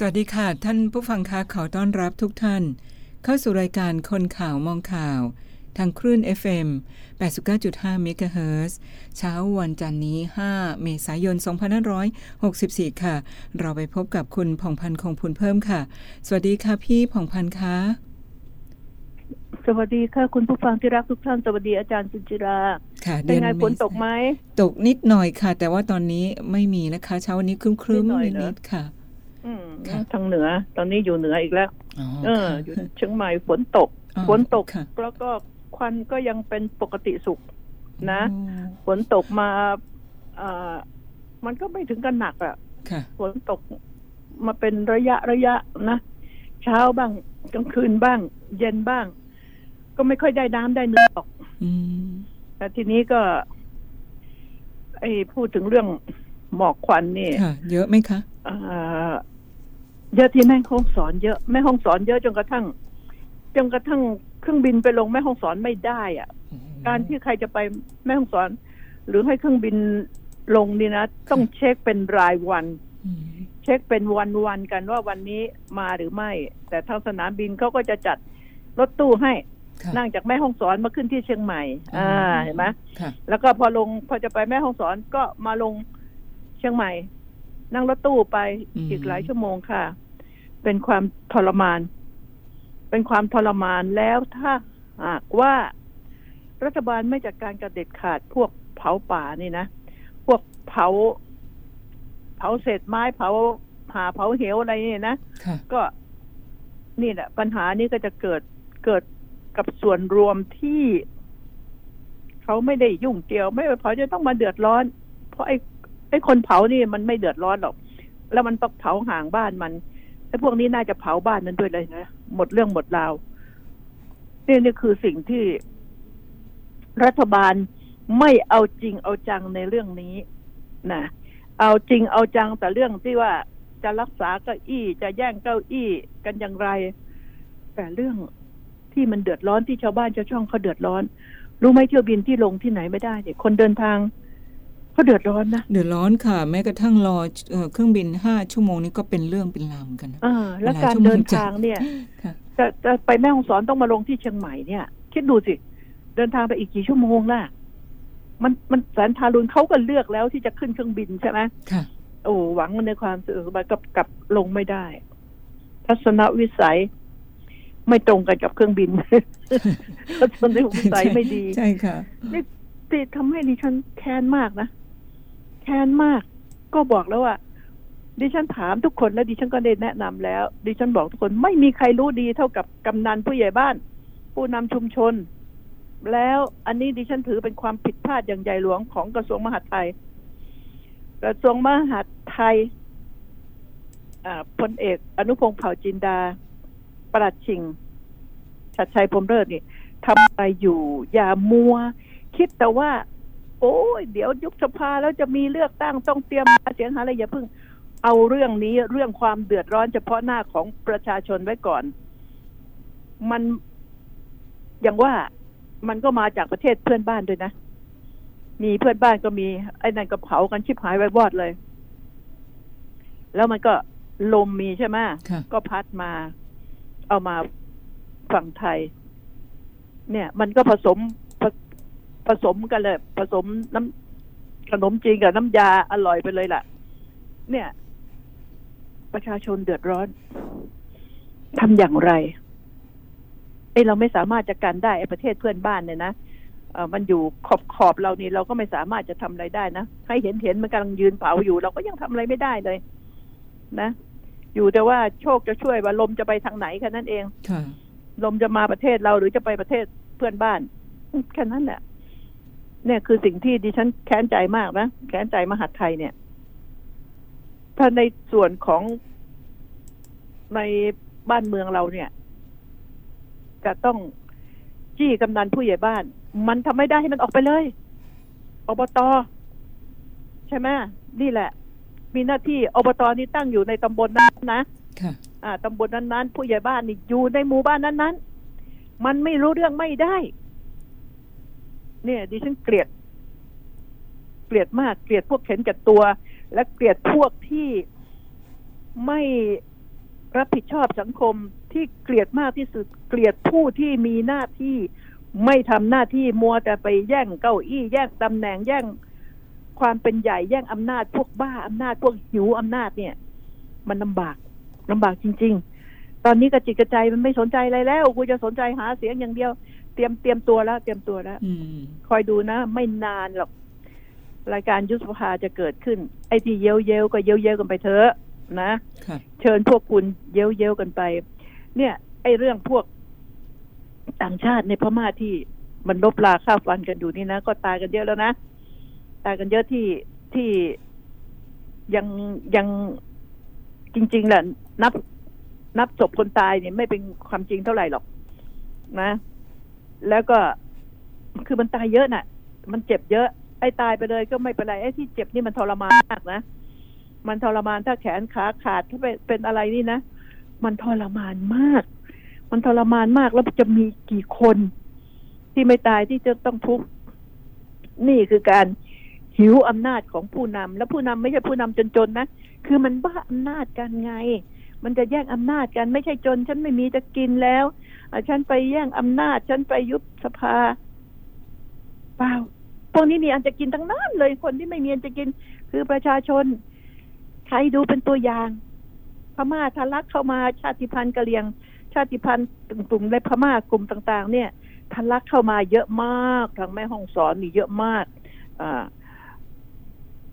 สวัสดีค่ะ ท่านผู้ฟังคะขอต้อนรับทุกท่าน เข้าสู่รายการคนข่าวมองข่าว ทางคลื่น FM 89.5เมกะเฮิรตซ์เช้าวันจันทร์นี้ 5 เมษายน 2564 ค่ะ เราไปพบกับคุณผ่องพันธ์คงพูนเพิ่มค่ะ สวัสดีค่ะพี่ผ่องพันธ์คะสวัสดีค่ะ คุณผู้ฟังที่รักทุกท่าน สวัสดีอาจารย์สุจิราค่ะเป็นไงเมฝนษาตกไหมตกนิดหน่อยค่ะ แต่ว่าตอนนี้ไม่มีนะคะ เช้าวันนี้ครึ้มนิดหน่อยๆเหรอนิดๆค่ะอืมค่ะ ทางเหนือ ตอนนี้อยู่เหนืออีกแล้วอ๋อเออค่ะอยู่เชียงใหม่ฝนตกอ๋อฝนตกค่ะแล้วก็ควันก็ยังเป็นปกติสุขนะอ๋อฝนตกมาเอ่อมันก็ไม่ถึงกันหนักอะ่ะค่ะฝนตกมาเป็นระยะระยะนะ เช้าบ้างกลางคืนบ้าง เย็นบ้าง ก็ไม่ค่อยได้น้ำได้เนื้อหรอกอืมแต่ทีนี้ก็ ไอ้พูดถึงเรื่องหมอกควันนี่ค่ะเยอะไหมคะ เอ่อเยอะที่แม่ห้องสอนเยอะแม่ห้องสอนเยอะจนกระทั่งจนกระทั่งเครื่องบินไปลงแม่ห้องสอนไม่ได้อะการที่ใครจะไปแม่ห้องสอน หรือให้เครื่องบินลงนี่นะ ต้องเช็คเป็นรายวันอืมเช็คเป็นวันวันๆกันว่าวันนี้มาหรือไม่ แต่ทางสนามบินเขาก็จะจัดรถตู้ให้ค่ะนั่งจากแม่ห้องสอนมาขึ้นที่เชียงใหม่ อ่าเห็นไหมค่ะแล้วก็พอลงพอจะไปแม่ห้องสอนก็มาลงเชียงใหม่ นั่งรถตู้ไปอืมอีกหลายชั่วโมงค่ะ เป็นความทรมาน เป็นความทรมานแล้วถ้าหากว่ารัฐบาลไม่จัดการกระเด็ดขาดพวกเผาป่านี่นะ พวกเผา เผาเศษไม้เผาหาเผาเหวอะไรนี่นะค่ะก็นี่แหละปัญหานี้ก็จะเกิดเกิดกับส่วนรวมที่เขาไม่ได้ยุ่งเกี่ยว ไม่ไปเผาจะต้องมาเดือดร้อน เพราะไอ้ไอ้คนเผานี่มันไม่เดือดร้อนหรอก แล้วมันต้องเผาห่างบ้านมันไอ้พวกนี้น่าจะเผาบ้านนั้นด้วยเลยนะหมดเรื่องหมดราวนี่นี่คือสิ่งที่รัฐบาลไม่เอาจริงเอาจังในเรื่องนี้นะเอาจริงเอาจังแต่เรื่องที่ว่าจะรักษาเก้าอี้จะแย่งเก้าอี้กันอย่างไร แต่เรื่องที่มันเดือดร้อนที่ชาวบ้านชาวช่องเขาเดือดร้อน รู้ไหมเที่ยวบินที่ลงที่ไหนไม่ได้เนี่ยคนเดินทาง เขาเดือดร้อนนะ เดือดร้อนค่ะ แม้กระทั่งรอเอ่อเครื่องบินห้าชั่วโมงนี้ก็เป็นเรื่องเป็นราวเหมือนกันนะอ่าและหลายการชั่วโมงเดินทางเนี่ยค่ะจะจะไปแม่ฮ่องสอนต้องมาลงที่เชียงใหม่เนี่ย คิดดูสิ เดินทางไปอีกกี่ชั่วโมงล่ะ มันมันแสนทารุณเขาก็เลือกแล้วที่จะขึ้นเครื่องบินใช่ไหมค่ะโอ้หวังในความสะดวกสบายกับกับลงไม่ได้ ทัศนวิสัยไม่ตรงกันกับเครื่องบินทัศนวิสัยไม่ดี ใช่ค่ะนี่ติทำให้ดิฉันแค้นมากนะ แค้นมาก ก็บอกแล้วว่าดิฉันถามทุกคนแล้วดิฉันก็ได้แนะนำแล้ว ดิฉันบอกทุกคนไม่มีใครรู้ดีเท่ากับกำนันผู้ใหญ่บ้าน ผู้นำชุมชน แล้วอันนี้ดิฉันถือเป็นความผิดพลาดอย่างใหญ่หลวงของกระทรวงมหาดไทย กระทรวงมหาดไทยอ่าพลเอก อนุพงศ์เผ่าจินดา ประหลัดชิง ชัดชัยพรมเลิศนี่ทำอะไรอยู่ อย่ามัว คิดแต่ว่า โอ้ยเดี๋ยวยุบสภาแล้วจะมีเลือกตั้งต้องเตรียมหาเสียงหาอะไรอย่าเพิ่งเอาเรื่องนี้เรื่องความเดือดร้อนเฉพาะหน้าของประชาชนไว้ก่อน มันอย่างว่ามันก็มาจากประเทศเพื่อนบ้านด้วยนะ มีเพื่อนบ้านก็มีไอ้นั่นก็เผากันชิบหายไว้วอดเลย แล้วมันก็ลมมีใช่ไหมค่ะก็พัดมา เอามาฝั่งไทย เนี่ย มันก็ผสม ผผสมกันเลย ผสมน้ำขนมจีนกับน้ำยาอร่อยไปเลยล่ะ เนี่ย ประชาชนเดือดร้อนทำอย่างไรเอ้เราไม่สามารถจะกันได้ไอ้ประเทศเพื่อนบ้านเนี่ยนะเออมันอยู่ขอบขอบเรานี่เราก็ไม่สามารถจะทำอะไรได้นะให้เห็นเห็นมันกำลังยืนเผาอยู่ เราก็ยังทำอะไรไม่ได้เลย นะ อยู่แต่ว่าโชคจะช่วยว่าลมจะไปทางไหนแค่นั้นเองค่ะลมจะมาประเทศเราหรือจะไปประเทศเพื่อนบ้านแค่นั้นแหละ เนี่ยคือสิ่งที่ดิฉันแค้นใจมากนะแค้นใจมหาดไทยเนี่ย ถ้าในส่วนของในบ้านเมืองเราเนี่ย จะต้องจี้กำนันผู้ใหญ่บ้าน มันทำไม่ได้ให้มันออกไปเลยอบตใช่ไหมนี่แหละ มีหน้าที่อบตนี่ตั้งอยู่ในตำบลนั้นนะค่ะอ่าตำบลนั้นๆ ผู้ใหญ่บ้านนี่อยู่ในหมู่บ้านนั้นๆ มันไม่รู้เรื่องไม่ได้ เนี่ย ดิฉันเกลียด เกลียดมากเกลียดพวกเข็นจัดตัว และเกลียดพวกที่ไม่รับผิดชอบสังคมที่เกลียดมากที่สุด เกลียดผู้ที่มีหน้าที่ไม่ทำหน้าที่มัวแต่ไปแย่งเก้าอี้แย่งตำแหน่งแย่งความเป็นใหญ่แย่งอำนาจพวกบ้าอำนาจพวกหิวอำนาจเนี่ย มันลำบากลำบากจริง ๆ ตอนนี้กระจิกกระใจมันไม่สนใจอะไรแล้วกูจะสนใจหาเสียงอย่างเดียว เตรียมเตรียมตัวแล้ว เตรียมตัวแล้วอืมคอยดูนะ ไม่นานหรอก รายการยุทธสภาจะเกิดขึ้น ไอ้ที่เย้ยวเย้ยวๆก็เย้ยวเย้ยวๆกันไปเถอะนะค่ะเชิญพวกคุณเย้ยวเย้ยวๆกันไป เนี่ย ไอ้เรื่องพวกต่างชาติในพม่าที่มันลบลาข้าวฟันกันอยู่นี่นะก็ตายกันเยอะแล้วนะตายกันเยอะที่ที่ยังยังจริง ๆแหละนับ นับศพคนตายเนี่ยไม่เป็นความจริงเท่าไหร่หรอก นะ แล้วก็คือมันตายเยอะน่ะ มันเจ็บเยอะ ไอ้ตายไปเลยก็ไม่เป็นไรไอ้ที่เจ็บนี่มันทรมานมากนะมันทรมานถ้าแขนขาขาดถ้าเป็นอะไรนี่นะมันทรมานมาก มันทรมานมากแล้วจะมีกี่คนที่ไม่ตายที่จะต้องทุกข์นี่คือการหิวอำนาจของผู้นำแล้วผู้นำไม่ใช่ผู้นำจนๆนะคือมันบ้าอำนาจกันไง มันจะแย่งอำนาจกันไม่ใช่จน ฉันไม่มีจะกินแล้ว ฉันไปแย่งอำนาจ ฉันไปยุบสภาเปล่าพวกนี้มีอันจะกินทั้งนั้นเลยคนที่ไม่มีอันจะกิน คือประชาชนใครดูเป็นตัวอย่าง พม่าทะลักเข้ามาชาติพันธุ์กะเหรี่ยง ชาติพันธุ์กลุ่มในพม่ากลุ่มต่าง ๆ เนี่ยทะลักเข้ามาเยอะมากทางแม่ห้องสอนนี่เยอะมากอ่า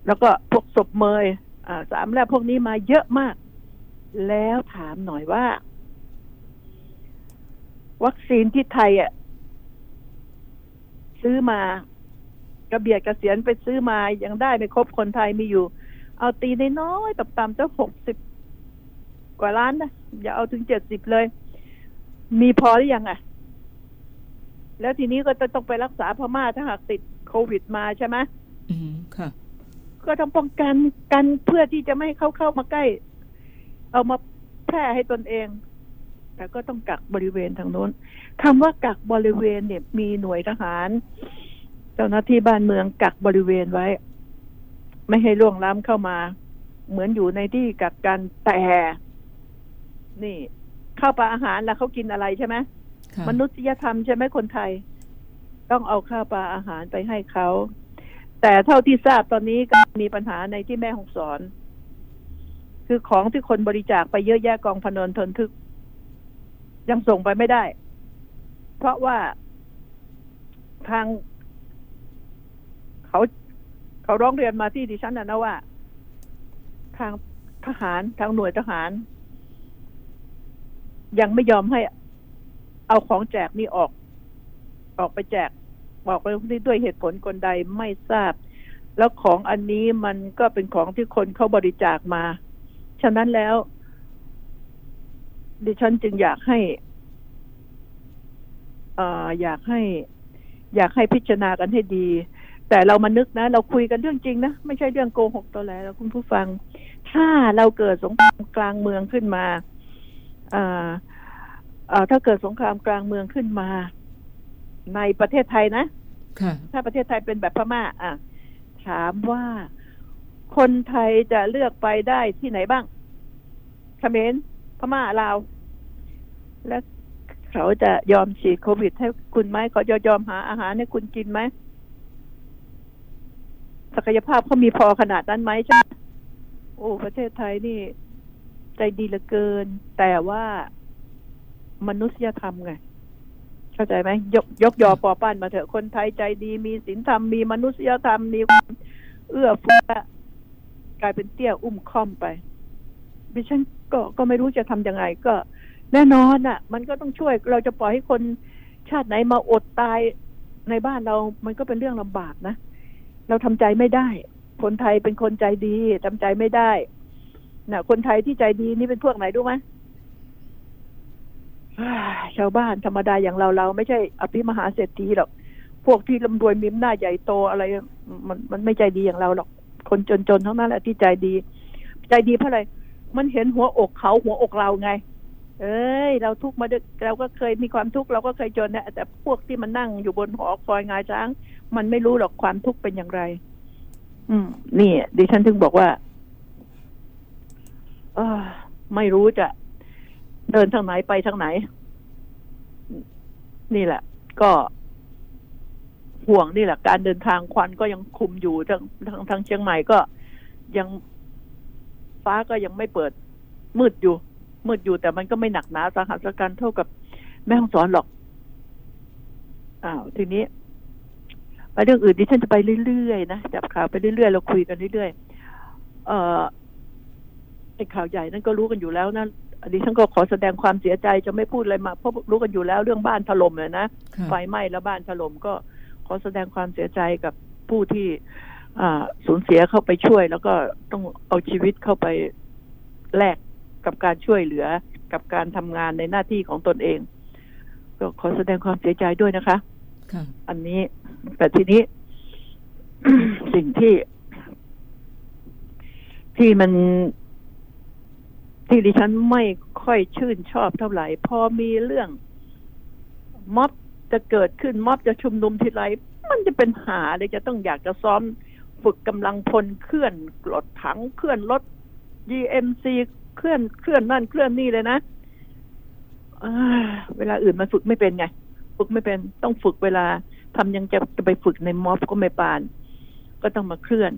แล้วก็พวกศพเมยอ่าสามแล้วพวกนี้มาเยอะมาก แล้วถามหน่อยว่า วัคซีนที่ไทยอะซื้อมากระเบียดกระเสียนไปซื้อมายังได้ไม่ครบคนไทยมีอยู่ เอาตีน้อยๆต่ำๆตั้งหกสิบกว่าล้านนะอย่าเอาถึงเจ็ดสิบเลย มีพอหรือยังอะ แล้วทีนี้ก็จะต้องไปรักษาพม่าถ้าหากติดโควิดมาใช่ไหมอืมค่ะ ก็ต้องป้องกันกันเพื่อที่จะไม่ให้เขาเข้ามาใกล้ เอามาแพร่ให้ตนเอง แต่ก็ต้องกักบริเวณทางโน้นคำว่ากักบริเวณเนี่ยมีหน่วยทหาร เจ้าหน้าที่บ้านเมืองกักบริเวณไว้ ไม่ให้ล่วงล้ำเข้ามา เหมือนอยู่ในที่กักกันแต่ นี่ข้าวปลาอาหารแล้วเขากินอะไรใช่ไหมค่ะมนุษยธรรมใช่ไหมคนไทย ต้องเอาข้าวปลาอาหารไปให้เขา แต่เท่าที่ทราบตอนนี้ก็มีปัญหาในที่แม่หองสอน คือของที่คนบริจาคไปเยอะแยะกองพนนทนทึก ยังส่งไปไม่ได้ เพราะว่าทางเขาเขาร้องเรียนมาที่ดิฉันนะนะว่า ทางทหารทางหน่วยทหาร ยังไม่ยอมให้เอาของแจกนี่ออก ออกไปแจก บอกไปด้วยเหตุผลคนใดไม่ทราบ แล้วของอันนี้มันก็เป็นของที่คนเขาบริจาคมา ฉะนั้นแล้ว ดิฉันจึงอยากให้เอ่ออยากให้ อยากให้พิจารณากันให้ดี แต่เรามานึกนะ เราคุยกันเรื่องจริงนะ ไม่ใช่เรื่องโกหกตัวแหลแล้วคุณผู้ฟัง ถ้าเราเกิดสงครามกลางเมืองขึ้นมาอ่าเอ่อถ้าเกิดสงครามกลางเมืองขึ้นมา ในประเทศไทยนะค่ะถ้าประเทศไทยเป็นแบบพม่า อะ ถามว่าคนไทยจะเลือกไปได้ที่ไหนบ้างเขมร พม่าลาวและเขาจะยอมฉีดโควิด ให้คุณไหมเขาจะยอมหาอาหารให้คุณกินไหมศักยภาพเขามีพอขนาดนั้นไหมใช่โอ้ประเทศไทยนี่ ใจดีเหลือเกิน แต่ว่ามนุษยธรรมไงเข้าใจไหมยกยกยอปอปั้นมาเถอะคนไทยใจดีมีศีลธรรมมีมนุษยธรรมมีความเอื้อเฟื้อกลายเป็นเตี้ยอุ้มค่อมไป ดิฉันก็ก็ไม่รู้จะทำยังไงก็ แน่นอนอะ มันก็ต้องช่วยเราจะปล่อยให้คนชาติไหนมาอดตายในบ้านเรา มันก็เป็นเรื่องลำบากนะ เราทำใจไม่ได้ คนไทยเป็นคนใจดีทำใจไม่ได้น่ะคนไทยที่ใจดีนี่เป็นพวกไหนรู้ไหมชาวบ้านธรรมดาอย่างเราเราไม่ใช่อภิมหาเศรษฐีหรอก พวกที่ร่ำรวยมีอำนาใหญ่โตอะไร มันมันไม่ใจดีอย่างเราหรอก คนจนๆเทั้งนั้นแหละที่ใจดี ใจดีเพราะอะไร มันเห็นหัวอกเขาหัวอกเราไง เอ้ย เราทุกข์มาด้วยเราก็เคยมีความทุกข์เราก็เคยจนนะแต่พวกที่มันนั่งอยู่บนหอคอยงาช้าง มันไม่รู้หรอกความทุกข์เป็นอย่างไร อืม นี่ ดิฉันถึงบอกว่าอไม่รู้จะ เดินทางไหนไปทางไหน นี่แหละ ก็ห่วงนี่แหละ การเดินทางควันก็ยังคุมอยู่ทางทางทางเชียงใหม่ก็ยัง ฟ้าก็ยังไม่เปิดมืดอยู่ มืดอยู่แต่มันก็ไม่หนักหนาสาหัสกันเท่ากับแม่ห้องสอนหรอกอ้าวทีนี้ไปเรื่องอื่นดิฉันจะไปเรื่อยๆนะจับข่าวไปเรื่อยๆเราคุยกันเรื่อยๆเอ่อไอ้ข่าวใหญ่นั่นก็รู้กันอยู่แล้วนะดิฉันก็ขอแสดงความเสียใจจะไม่พูดอะไรมาเพราะรู้กันอยู่แล้วเรื่องบ้านถล่มเลยนะค่ะไฟไหม้แล้วบ้านถล่มก็ขอแสดงความเสียใจกับผู้ที่อ่า สูญเสียเข้าไปช่วย แล้วก็ต้องเอาชีวิตเข้าไปแลกกับการช่วยเหลือกับการทำงานในหน้าที่ของตนเอง ก็ขอแสดงความเสียใจด้วยนะคะค่ะอันนี้แต่ทีนี้ สิ่งที่ ที่มันที่ดิฉันไม่ค่อยชื่นชอบเท่าไหร่ พอมีเรื่องม็อบจะเกิดขึ้นม็อบจะชุมนุมทีไรมันจะเป็นหาเลยจะต้องอยากจะซ้อม ฝึกกำลังพลเคลื่อนรถถังเคลื่อนรถ GMC เคลื่อนเคลื่อนนั่นเคลื่อนนี่เลยนะเวลาอื่นมันฝึกไม่เป็นไง ฝึกไม่เป็นต้องฝึกเวลาทำยังจะจะไปฝึกในมอบก็ไม่ปาน ก็ต้องมาเคลื่อน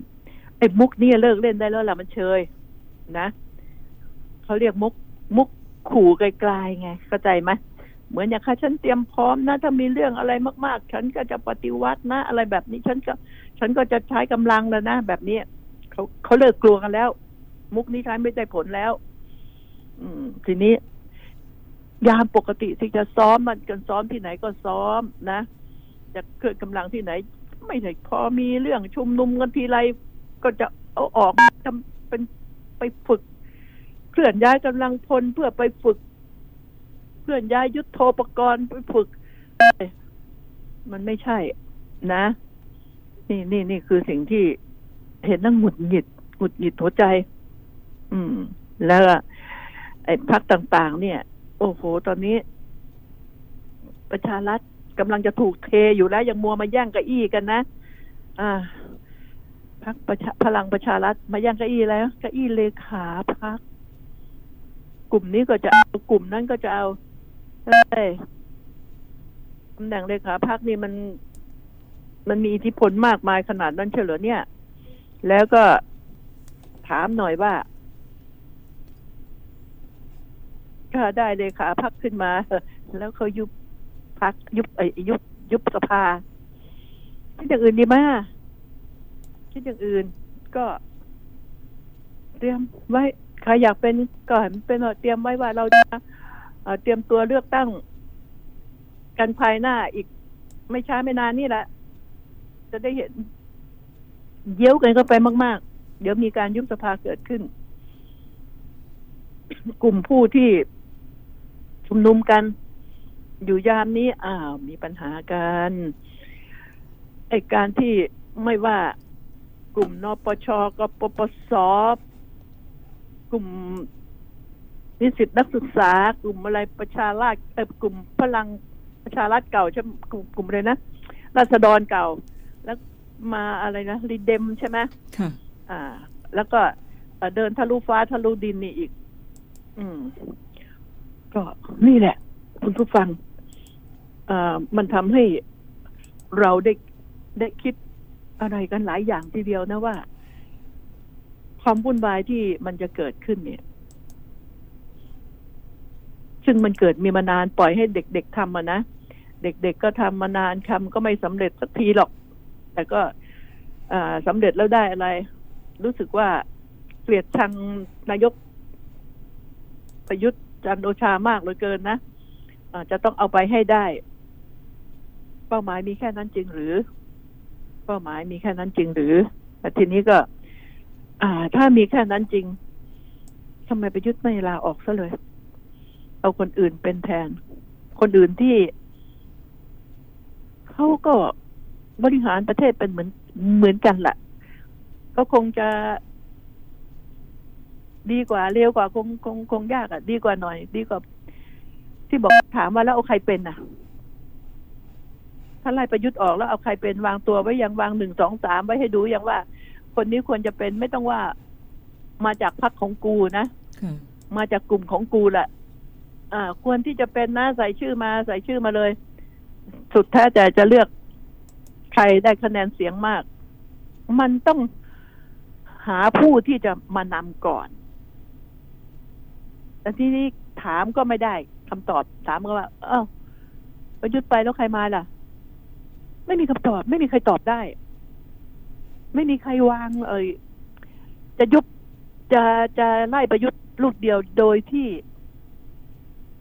ไอ้มุกนี่เลิกเล่นได้แล้วล่ะมันเชยนะเขาเรียกมุกมุกขู่ไกลๆไง เข้าใจไหมเหมือนอย่างค่ะฉันเตรียมพร้อมนะ ถ้ามีเรื่องอะไรมาก ๆ ฉันก็จะปฏิวัตินะ อะไรแบบนี้ฉันก็ ฉันก็จะใช้กำลังแล้วนะแบบนี้เขาเขาเลิกกลัวกันแล้ว มุกนี้ใช้ไม่ได้ผลแล้ว อืม ทีนี้ ยามปกติที่จะซ้อมมันกันซ้อมที่ไหนก็ซ้อมนะจะเกิดกำลังที่ไหน ไม่ได้พอมีเรื่องชุมนุมกันทีไรก็จะเอาออกมาทำเป็นไปฝึก เคลื่อนย้ายกำลังพลเพื่อไปฝึก เคลื่อนย้ายยุทโธปกรณ์ไปฝึก มันไม่ใช่นะ นี่นี่นี่คือสิ่งที่เห็นนั่งหงุดหงิดหงุดหงิดหัวใจ อืม แล้วไอ้พักต่าง ๆ เนี่ย โอ้โห ตอนนี้ ประชารัฐกำลังจะถูกเทอยู่แล้ว ยังมัวมาแย่งเก้าอี้กันนะอ่าพักประชาพลังประชารัฐมาแย่งเก้าอี้แล้วเก้าอี้เลขาพักกลุ่มนี้ก็จะเอากลุ่มนั้นก็จะเอาเอ้ยตำแหน่งเลขาพักนี่มัน มันมีอิทธิพลมากมายขนาดนั้นเฉลอเนี่ย แล้วก็ถามหน่อยว่าถ้าได้เลยขาพักขึ้นมา แล้วเขายุบพักยุบไอ้ยุบยุบสภาคิดอย่างอื่นดีไหมะคิดอย่างอื่น ก็เตรียมไว้ใครอยากเป็นก็ให้มันเป็นเตรียมไว้ว่าเราจะเอ่อเตรียมตัวเลือกตั้ง กันภายหน้าอีกไม่ช้าไม่นานนี่แหละ จะได้เห็น เย้ยวกันเข้าไปมาก ๆ เดี๋ยวมีการยุบสภาเกิดขึ้น กลุ่มผู้ที่ชุมนุมกัน อยู่ยามนี้อ้าวมีปัญหากันไอการที่ไม่ว่ากลุ่มนปชกปปสกลุ่มนิสิตนักศึกษา กลุ่มอะไรประชาราชเออกลุ่มพลังประชารัฐเก่าใช่กลุ่มกลุ่มอะไรนะราษฎรเก่า แล้วมาอะไรนะรีเดมใช่ไหมค่ะ อ่า แล้วก็เอ่อเดินทะลุฟ้าทะลุดินนี่อีก อืม ก็นี่แหละ คุณผู้ฟังอ่ามันทำให้เราได้ได้คิดอะไรกันหลายอย่างทีเดียวนะว่า ความวุ่นวายที่มันจะเกิดขึ้นเนี่ย ซึ่งมันเกิดมีมานานปล่อยให้เด็ก ๆทำมานะ เด็ก ๆ ก็ทำมานานทำก็ไม่สำเร็จสักทีหรอก แต่ก็สำเร็จแล้วได้อะไร รู้สึกว่าเกลียดชังนายกประยุทธ์จันโอชามากเหลือเกินนะจะต้องเอาไปให้ได้ เป้าหมายมีแค่นั้นจริงหรือ เป้าหมายมีแค่นั้นจริงหรือแต่ทีนี้ก็ อ่า ถ้ามีแค่นั้นจริงทำไมประยุทธ์ไม่ลาออกซะเลย เอาคนอื่นเป็นแทน คนอื่นที่เขาก็ บริหารประเทศเป็นเหมือนเหมือนกันแหละก็คงจะดีกว่าเร็วกว่าคงคงคงยากอะ่ะ ดีกว่าหน่อย ดีกว่า ที่บอกถามว่าแล้วเอาใครเป็นน่ะถ้าไล่ประยุทธ์ออกแล้วเอาใครเป็นวางตัวไว้ยังวางหนึ่งสองสามไว้ให้ดูยังว่า คนนี้ควรจะเป็นไม่ต้องว่ามาจากพรรคของกูนะค่ะมาจากกลุ่มของกูแหละอ่า ควรที่จะเป็นนะใส่ชื่อมาใส่ชื่อมาเลย สุดแท้แต่จะเลือก ใครได้คะแนนเสียงมาก มันต้องหาผู้ที่จะมานำก่อน แต่ที่นี้ถามก็ไม่ได้คำตอบถามก็ว่า เอ้าประยุทธ์ไปแล้วใครมาล่ะ ไม่มีคำตอบ ไม่มีใครตอบได้ ไม่มีใครวาง เอ่ยจะยุบจะจะไล่ประยุทธ์ลูกเดียวโดยที่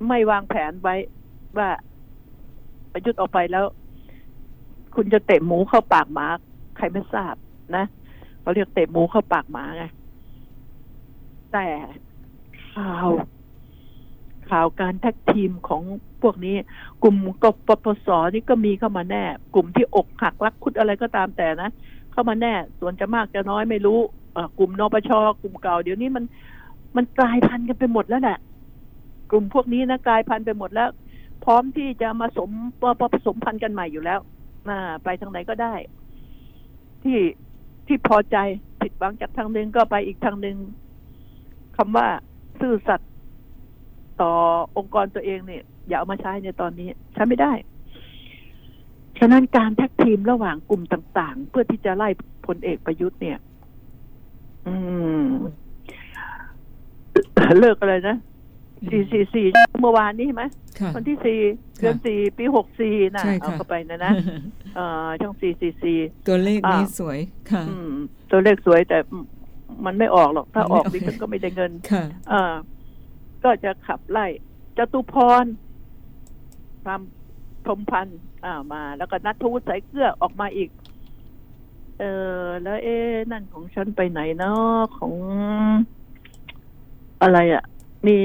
ไม่วางแผนไว้ว่าประยุทธ์ออกไปแล้ว คุณจะเตะหมูเข้าปากหมา ใครไม่ทราบนะเขาเรียกเตะหมูเข้าปากหมาไงแต่ข่าว ข่าวการแท็กทีมของพวกนี้ กลุ่มกปปสนี่ก็มีเข้ามาแน่ กลุ่มที่อกหักรักคุดอะไรก็ตามแต่นะเข้ามาแน่ ส่วนจะมากจะน้อยไม่รู้กลุ่มนปชกลุ่มเก่า เดี๋ยวนี้มันมันกลายพันธุ์กันไปหมดแล้วแหละกลุ่มพวกนี้นะกลายพันธุ์ไปหมดแล้ว พร้อมที่จะมาสมผสมพันธุ์กันใหม่อยู่แล้ว อ่าไปทางไหนก็ได้ ที่ที่พอใจผิดหวังจากทางหนึ่งก็ไปอีกทางหนึ่งคำว่าซื่อสัตย์ต่อองค์กรตัวเองเนี่ย อย่าเอามาใช้ในตอนนี้ใช้ไม่ได้ ฉะนั้นการแท็กทีมระหว่างกลุ่มต่าง ๆ เพื่อที่จะไล่พลเอกประยุทธ์เนี่ย อืม เลิกอะไรนะสี่สี่สี่เมื่อวานนี้ใช่ไหม วันที่สี่เดือนสี่ปีหกสี่นะเอาเข้าไปนะนะเอ่อช่องสี่สี่สี่ตัวเลขนี้สวยค่ะตัวเลขสวยแต่มันไม่ออกหรอก ถ้าออกดิฉันก็ไม่ได้เงินค่ะอ่าก็จะขับไล่จตุพรความพรมพันธ์อ่ามา แล้วก็นัทวุฒิสายเกลือออกมาอีก เออแล้วเอ๊นั่นของฉันไปไหนเนาะของอะไรอะ่ะ มี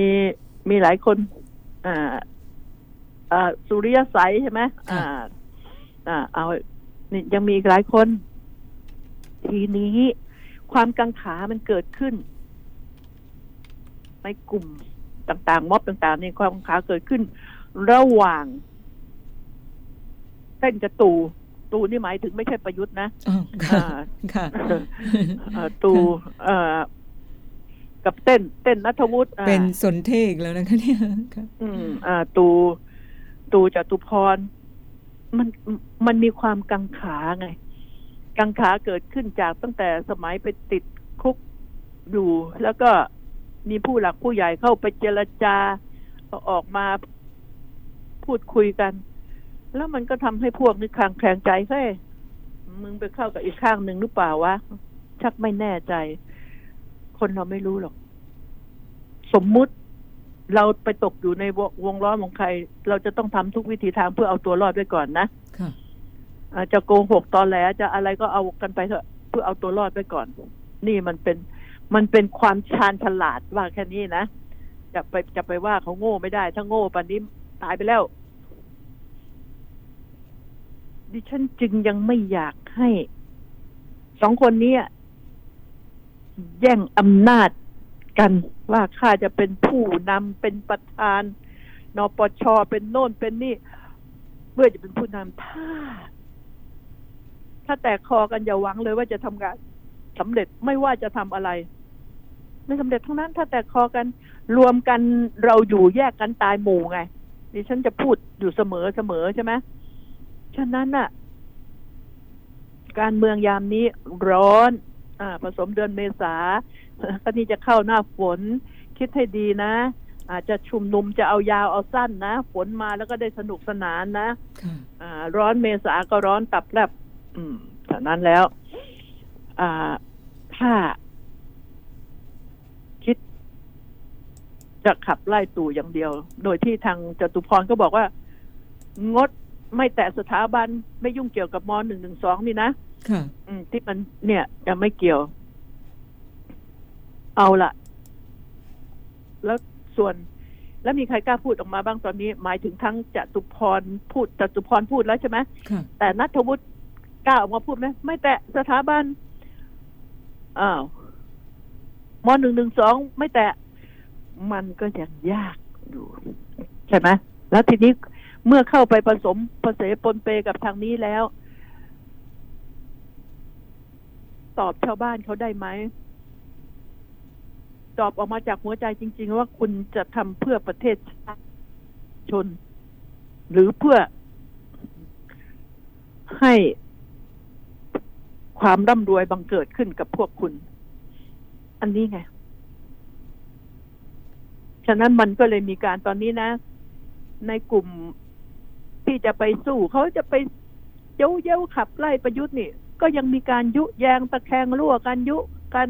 มีหลายคน อ่าอ่า สุริยสัยใช่ไหมอ่า อ่า เอานี่ยังมีหลายคน ทีนี้ความกังขามันเกิดขึ้น ในกลุ่มต่างๆ ม็อบต่างๆในความกังขาเกิดขึ้น ระหว่างเต้นกับตูตูนี่หมายถึงไม่ใช่ประยุทธ์นะค่ะตูเอ่อกับเต้น เต้นนัทวุฒิเป็นสนเทกแล้วนะคะเนี่ยอืมอ่า ตู ตูจตุพร มันมันมีความกังขาไง กังขาเกิดขึ้นจากตั้งแต่สมัยไปติดคุกอยู่ แล้วก็มีผู้หลักผู้ใหญ่เข้าไปเจรจาออกมาพูดคุยกัน แล้วมันก็ทำให้พวกนี้คลางแคลงใจเฮ้ยมึงไปเข้ากับอีกข้างหนึ่งหรือเปล่าวะ ชักไม่แน่ใจ คนเราไม่รู้หรอก สมมุติ เราไปตกอยู่ในวงล้อของใคร เราจะต้องทำทุกวิธีทางเพื่อเอาตัวรอดไว้ก่อนนะจะโกงหกตอนแหลจะอะไรก็เอากันไปเถอะเพื่อเอาตัวรอดไว้ก่อน นี่มันเป็นมันเป็นความชาญฉลาดว่าแค่นี้นะจะไปจะไปว่าเขาโง่ไม่ได้ ถ้าโง่ปันนี้ตายไปแล้ว ดิฉันจึงยังไม่อยากให้ สองคนนี้แย่งอำนาจ กันว่าข้าจะเป็นผู้นำเป็นประธานนปชเป็นโน่นเป็นนี่เพื่อจะเป็นผู้นำถ้า ถ้าแตกคอกันอย่าหวังเลยว่าจะทำงานสำเร็จไม่ว่าจะทำอะไร ไม่สำเร็จทั้งนั้น ถ้าแต่คอกัน รวมกันเราอยู่แยกกันตายหมู่ไงดิฉันจะพูดอยู่เสมอเสมอใช่ไหมฉะนั้นน่ะ การเมืองยามนี้ร้อน อ่า ผสมเดือนเมษา ก็นี่จะเข้าหน้าฝน คิดให้ดีนะ อาจจะชุมนุมจะเอายาวเอาสั้นนะ ฝนมาแล้วก็ได้สนุกสนานนะอ่า ร้อนเมษาก็ร้อนตับแลบอืมฉะนั้นแล้ว อ่า ถ้าจะขับไล่ตู่อย่างเดียว โดยที่ทางจตุพรก็บอกว่า งดไม่แตะสถาบันไม่ยุ่งเกี่ยวกับมหนึ่งหนึ่งสองนี่นะค่ะที่มันเนี่ยจะไม่เกี่ยว เอาละแล้วส่วน แล้วมีใครกล้าพูดออกมาบ้างตอนนี้ หมายถึงทั้งจตุพรพูดจตุพรพูดแล้วใช่ไหมแต่นัทวุฒิกล้าออกมาพูดไหมไม่แตะสถาบันอ้าวมหนึ่งหนึ่งสองไม่แตะ มันก็ยังยากอยู่ใช่ไหมแล้วทีนี้เมื่อเข้าไปผสมผสมปนเปกับทางนี้แล้ว ตอบชาวบ้านเขาได้ไหม ตอบออกมาจากหัวใจจริง ๆ ว่าคุณจะทำเพื่อประเทศชาติชน หรือเพื่อให้ความร่ำรวยบังเกิดขึ้นกับพวกคุณ อันนี้ไง ฉะนั้นมันก็เลยมีการตอนนี้นะ ในกลุ่มที่จะไปสู้เขาจะไปเย้าเย้าขับไล่ประยุทธ์นี่ ก็ยังมีการยุแยงตะแคงรั่วกันยุกัน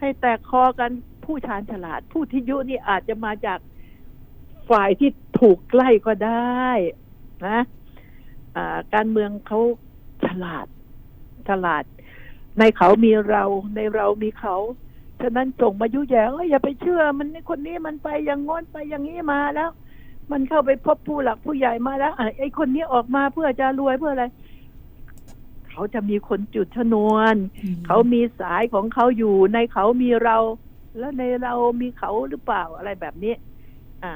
ให้แตกคอกัน ผู้ชาญฉลาด ผู้ที่ยุนี่อาจจะมาจากฝ่ายที่ถูกใกล้ก็ได้นะอ่าการเมืองเขาฉลาดฉลาด ในเขามีเราในเรามีเขาฉะนั้นส่งมายุแยงเอ้ยอย่าไปเชื่อ มันนี่คนนี้มันไปอย่างงอนไปอย่างนี้มาแล้ว มันเข้าไปพบผู้หลักผู้ใหญ่มาแล้วอะไอ้คนนี้ออกมาเพื่อจะรวยเพื่ออะไร เขาจะมีคนจุดชนวนอืมเขามีสายของเขาอยู่ในเขามีเรา แล้วในเรามีเขาหรือเปล่าอะไรแบบนี้ อ่า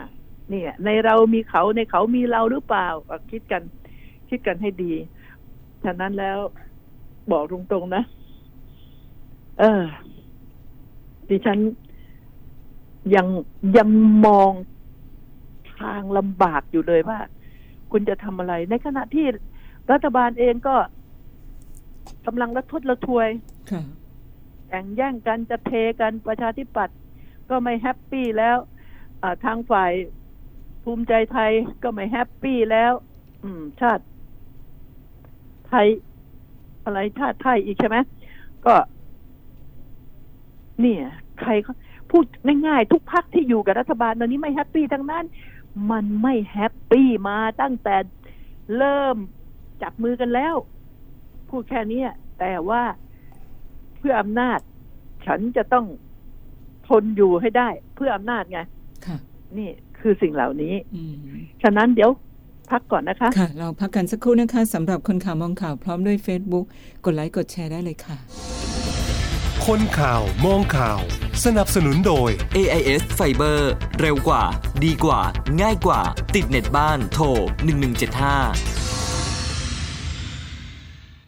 เนี่ย ในเรามีเขาในเขามีเราหรือเปล่าคิดกัน คิดกันให้ดี ฉะนั้นแล้วบอกตรงๆนะ เออ ดิฉันยังยังมองทางลำบากอยู่เลยว่า คุณจะทำอะไร ในขณะที่รัฐบาลเองก็กำลังระทดระทวยค่ะ แข่งแย่งกันจะเทกันประชาธิปัตย์ก็ไม่ happy แล้วทางฝ่ายภูมิใจไทยก็ไม่ happy แล้ว อืม ชาติ ไทย อะไรชาติไทยอีกใช่ไหมก็ เนี่ย ใครเขาพูดง่ายๆทุกพรรคที่อยู่กับรัฐบาลตอนนี้ไม่ happy ทั้งนั้น มันไม่ happy มาตั้งแต่เริ่มจับมือกันแล้ว พูดแค่นี้แต่ว่า เพื่ออำนาจ ฉันจะต้องทนอยู่ให้ได้ เพื่ออำนาจไงค่ะนี่คือสิ่งเหล่านี้อืมฉะนั้นเดี๋ยวพักก่อนนะคะค่ะ เราพักกันสักครู่นะคะสำหรับคนข่าวมองข่าวพร้อมด้วย Facebook กดไลค์กดแชร์ได้เลยค่ะ คนข่าวมองข่าว สนับสนุนโดย AIS Fiber เร็วกว่า ดีกว่า ง่ายกว่า ติดเน็ตบ้านโทร1175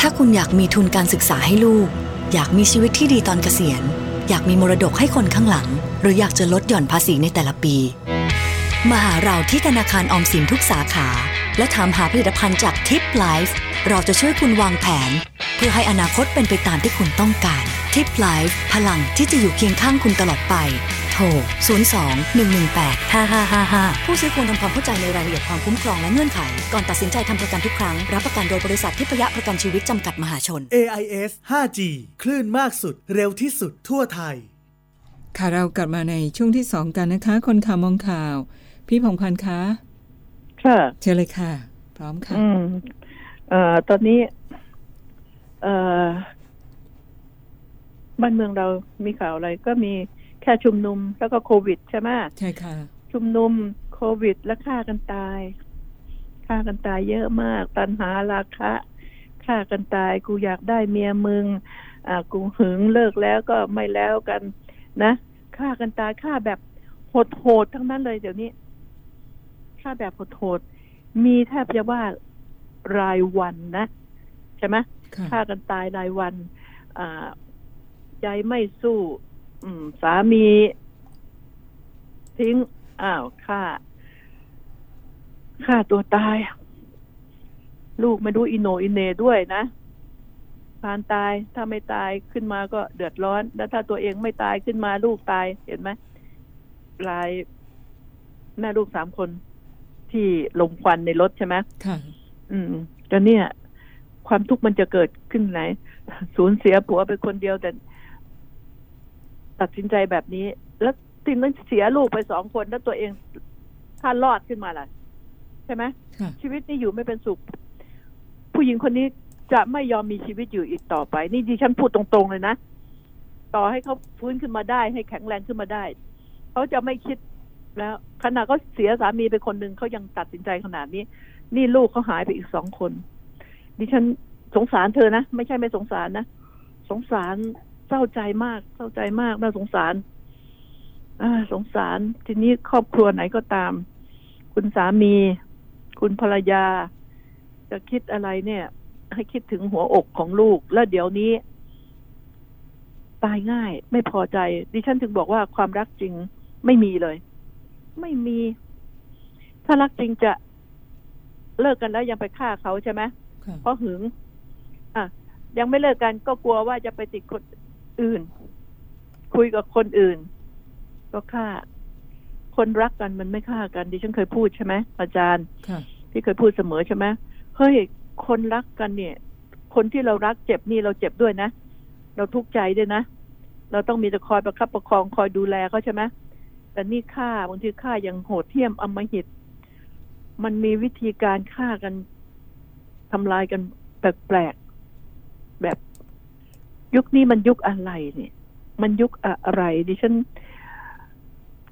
ถ้าคุณอยากมีทุนการศึกษาให้ลูก อยากมีชีวิตที่ดีตอนเกษียณ อยากมีมรดกให้คนข้างหลัง หรืออยากจะลดหย่อนภาษีในแต่ละปี มาหาเราที่ธนาคารออมสินทุกสาขา และถามหาผลิตภัณฑ์จากทิปไลฟ์เราจะช่วยคุณวางแผน เพื่อให้อนาคตเป็นไปตามที่คุณต้องการทิปไลฟ์พลังที่จะอยู่เคียงข้างคุณตลอดไป โทร 02 118 5555 ผู้ซื้อควรทำความเข้าใจในรายละเอียดความคุ้มครองและเงื่อนไข ก่อนตัดสินใจทำประกันทุกครั้ง รับประกันโดยบริษัททิพยประกันชีวิตจำกัดมหาชน AIS 5G คลื่นมากสุดเร็วที่สุดทั่วไทย ค่ะเรากลับมาในช่วงที่สองกันนะคะ คนข่าวมองข่าว พี่พงพันธ์คะ ค่ะเชิญเลยค่ะ พร้อมค่ะ อืมเอ่อตอนนี้เอ่อบ้านเมืองเรามีข่าวอะไรก็มีแค่ชุมนุมแล้วก็โควิดใช่ไหมใช่ค่ะ ชุมนุมโควิดและฆ่ากันตายฆ่ากันตายเยอะมาก ตันหาราคะฆ่ากันตาย กูอยากได้เมียมึง อ่า กูหึงเลิกแล้วก็ไม่แล้วกัน นะฆ่ากันตายฆ่าแบบโหดๆทั้งนั้นเลยเดี๋ยวนี้ ฆ่าแบบโหดๆมีแทบจะว่ารายวันนะ ใช่ไหมค่ะฆ่ากันตายรายวันอ่าใจไม่สู้อืมสามี ทิ้ง อ้าวฆ่าฆ่าตัวตาย ลูกไม่รู้อิโหนอิเหนด้วยนะพานตายถ้าไม่ตายขึ้นมาก็เดือดร้อน แล้วถ้าตัวเองไม่ตายขึ้นมาลูกตายเห็นไหมรายแม่ลูกสามคน ที่ลมควันในรถใช่ไหมค่ะ อืมก็เนี่ย ความทุกข์มันจะเกิดขึ้นไหน สูญเสียผัวไปคนเดียวแต่ ตัดสินใจแบบนี้ แล้วทีนั้นเสียลูกไปสองคนแล้วตัวเองถ้ารอดขึ้นมาล่ะ ใช่ไหมค่ะชีวิตนี่อยู่ไม่เป็นสุข ผู้หญิงคนนี้จะไม่ยอมมีชีวิตอยู่อีกต่อไป นี่ดิฉันพูดตรงๆเลยนะ ต่อให้เขาฟื้นขึ้นมาได้ ให้แข็งแรงขึ้นมาได้ เขาจะไม่คิด แล้วขณะก็เสียสามีไปคนหนึ่งเขายังตัดสินใจขนาดนี้ นี่ลูกเขาหายไปอีกสองคน ดิฉันสงสารเธอนะ ไม่ใช่ไม่สงสารนะ สงสารเศร้าใจมากเศร้าใจมากน่าสงสารอ่าสงสารทีนี้ครอบครัวไหนก็ตาม คุณสามี คุณภรรยา จะคิดอะไรเนี่ย ให้คิดถึงหัวอกของลูก แล้วเดี๋ยวนี้ ตายง่าย ไม่พอใจ ดิฉันถึงบอกว่าความรักจริงไม่มีเลย ไม่มี ถ้ารักจริงจะเลิกกันแล้วยังไปฆ่าเขาใช่ไหมค่ะเพราะหึง อะ ยังไม่เลิกกันก็กลัวว่าจะไปติดคนอื่น คุยกับคนอื่น ก็ฆ่า คนรักกันมันไม่ฆ่ากันดิฉันเคยพูดใช่ไหมอาจารย์ค่ะที่เคยพูดเสมอใช่ไหมเฮ้ยคนรักกันเนี่ย คนที่เรารักเจ็บนี่เราเจ็บด้วยนะเราทุกข์ใจด้วยนะเราต้องมีแต่คอยประคับประคองคอยดูแลเขาใช่ไหม แต่นี่ฆ่าบางทีฆ่าอย่างโหดเหี้ยมอมหิต มันมีวิธีการฆ่ากันทำลายกันแปลกๆแบบยุคนี้มันยุคอะไรเนี่ย มันยุคอะไร ดิฉัน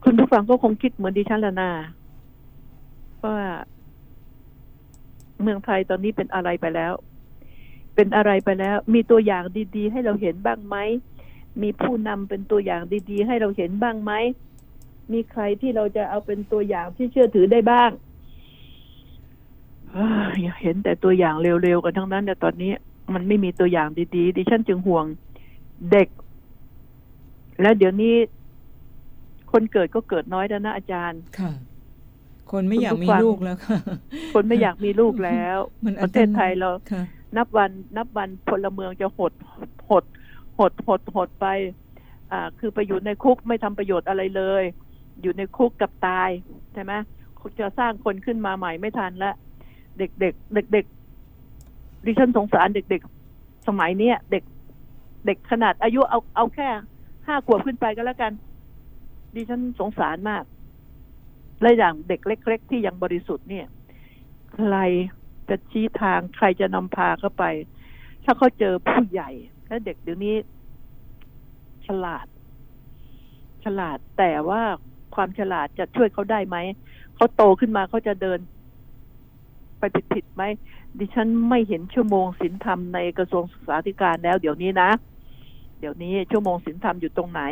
คุณผู้ฟังก็คงคิดเหมือนดิฉันละนาว่าเมืองไทยตอนนี้เป็นอะไรไปแล้ว เป็นอะไรไปแล้ว มีตัวอย่างดี ๆ ให้เราเห็นบ้างไหม มีผู้นำเป็นตัวอย่างดี ๆ ให้เราเห็นบ้างไหม มีใครที่เราจะเอาเป็นตัวอย่างที่เชื่อถือได้บ้างเอ้ยอย่าเห็นแต่ตัวอย่างเร็วๆกันทั้งนั้น แต่ตอนนี้มันไม่มีตัวอย่างดีๆดิฉันจึงห่วงเด็ก และเดี๋ยวนี้ คนเกิดก็เกิดน้อยแล้วนะอาจารย์ค่ะ คนไม่อยากคุณผู้มีฟังลูกแล้วค่ะ คนไม่อยากมีลูกแล้วมันปอันระเทศไทยเราค่ะนับวันนับวันพลเมืองจะหดหดหดหดหดไป อ่า คือไปอยู่ในคุกไม่ทำประโยชน์อะไรเลย อยู่ในคุกกับตายใช่ไหมจะสร้างคนขึ้นมาใหม่ไม่ทันละเด็กเด็กเด็กเด็กดิฉันสงสารเด็กๆ สมัยเนี้ยเด็กเด็กขนาดอายุเอาเอาแค่ห้าขวบขึ้นไปก็แล้วกัน ดิฉันสงสารมาก และอย่างเด็กเล็ก ๆ ที่ยังบริสุทธิ์เนี่ย ใครจะชี้ทางใครจะนำพาเข้าไป ถ้าเขาเจอผู้ใหญ่ และเด็กเดี๋ยวนี้ ฉลาด ฉลาดแต่ว่า ความฉลาดจะช่วยเขาได้ไหม เขาโตขึ้นมาเขาจะเดิน ไปผิดผิดไหม ดิฉันไม่เห็นชั่วโมงศีลธรรมในกระทรวงศึกษาธิการแล้ว เดี๋ยวนี้นะ เดี๋ยวนี้ชั่วโมงศีลธรรมอยู่ตรงไหน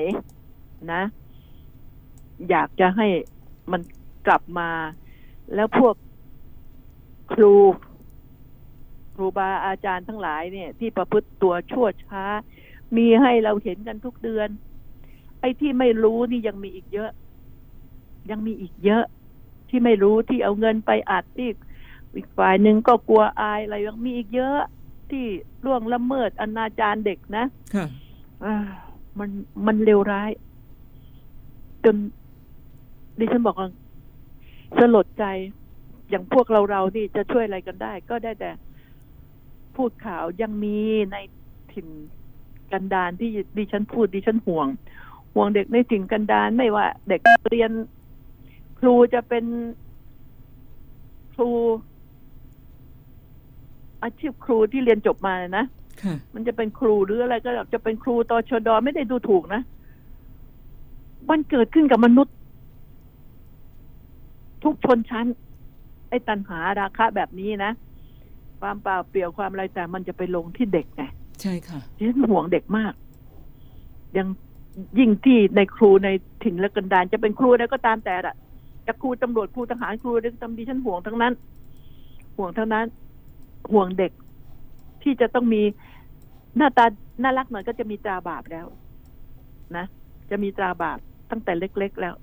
นะ อยากจะให้มันกลับมา แล้วพวกครูครูบาอาจารย์ทั้งหลายเนี่ย ที่ประพฤติตัวชั่วช้า มีให้เราเห็นกันทุกเดือน ไอ้ที่ไม่รู้นี่ยังมีอีกเยอะ ยังมีอีกเยอะที่ไม่รู้ที่เอาเงินไปอัดที่อีกฝ่ายหนึ่งก็กลัวอายอะไรยังมีอีกเยอะที่ล่วงละเมิดอนาจารเด็กนะค่ะอ่ามันมันเลวร้ายจนดิฉันบอกว่าสลดใจอย่างพวกเราเรานี่จะช่วยอะไรกันได้ ก็ได้แต่พูดข่าวยังมีในถิ่นกันดารที่ดิฉันพูดดิฉันห่วง ห่วงเด็กในถิ่นกันดารไม่ว่า เด็กเรียนค รูจะเป็นครูอาชีพครูที่เรียนจบมานะค่ะมันจะเป็นครูหรืออะไรก็จะเป็นครูตชดไม่ได้ดูถูกนะ มันเกิดขึ้นกับมนุษย์ ทุกชนชั้น ไอ้ตันหาราคะแบบนี้นะ ความเปล่าเปลี่ยวความอะไรแต่มันจะไปลงที่เด็กไงใช่ค่ะดิฉันห่วงเด็กมาก ยังยิ่งที่ในครูในถิ่นและกันดารจะเป็นครูอะไรก็ตามแต่ละ จะครูตำรวจครูทหารครูเด็กตำดิฉันห่วงทั้งนั้น ห่วงทั้งนั้น ห่วงเด็กที่จะต้องมีหน้าตาน่ารักหน่อยก็จะมีตราบาปแล้ว นะ จะมีตราบาปตั้งแต่เล็ก ๆแล้ว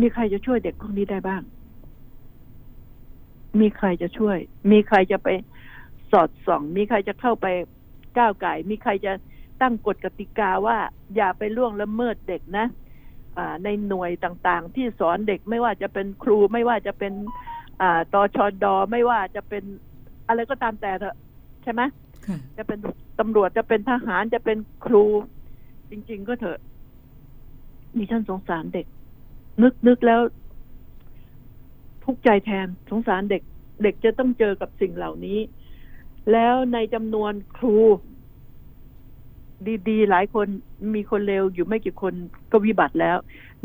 มีใครจะช่วยเด็กพวกนี้ได้บ้าง มีใครจะช่วย มีใครจะไปสอดส่อง มีใครจะเข้าไปก้าวไก่ มีใครจะตั้งกฎกติกาว่า อย่าไปล่วงละเมิดเด็กนะ ในหน่วยต่างๆ ที่สอนเด็กไม่ว่าจะเป็นครูไม่ว่าจะเป็นอ่าตชดไม่ว่าจะเป็นอะไรก็ตามแต่เถอะใช่ไหมค่ะจะเป็นตำรวจจะเป็นทหารจะเป็นครู จริง ๆ ก็เถอะดิฉันสงสารเด็ก นึกนึกแล้วทุกข์ใจแทนสงสารเด็ก เด็กจะต้องเจอกับสิ่งเหล่านี้ แล้วในจำนวนครู ดี ๆ หลายคนมีคนเลวอยู่ไม่กี่คนก็วิบัติแล้ว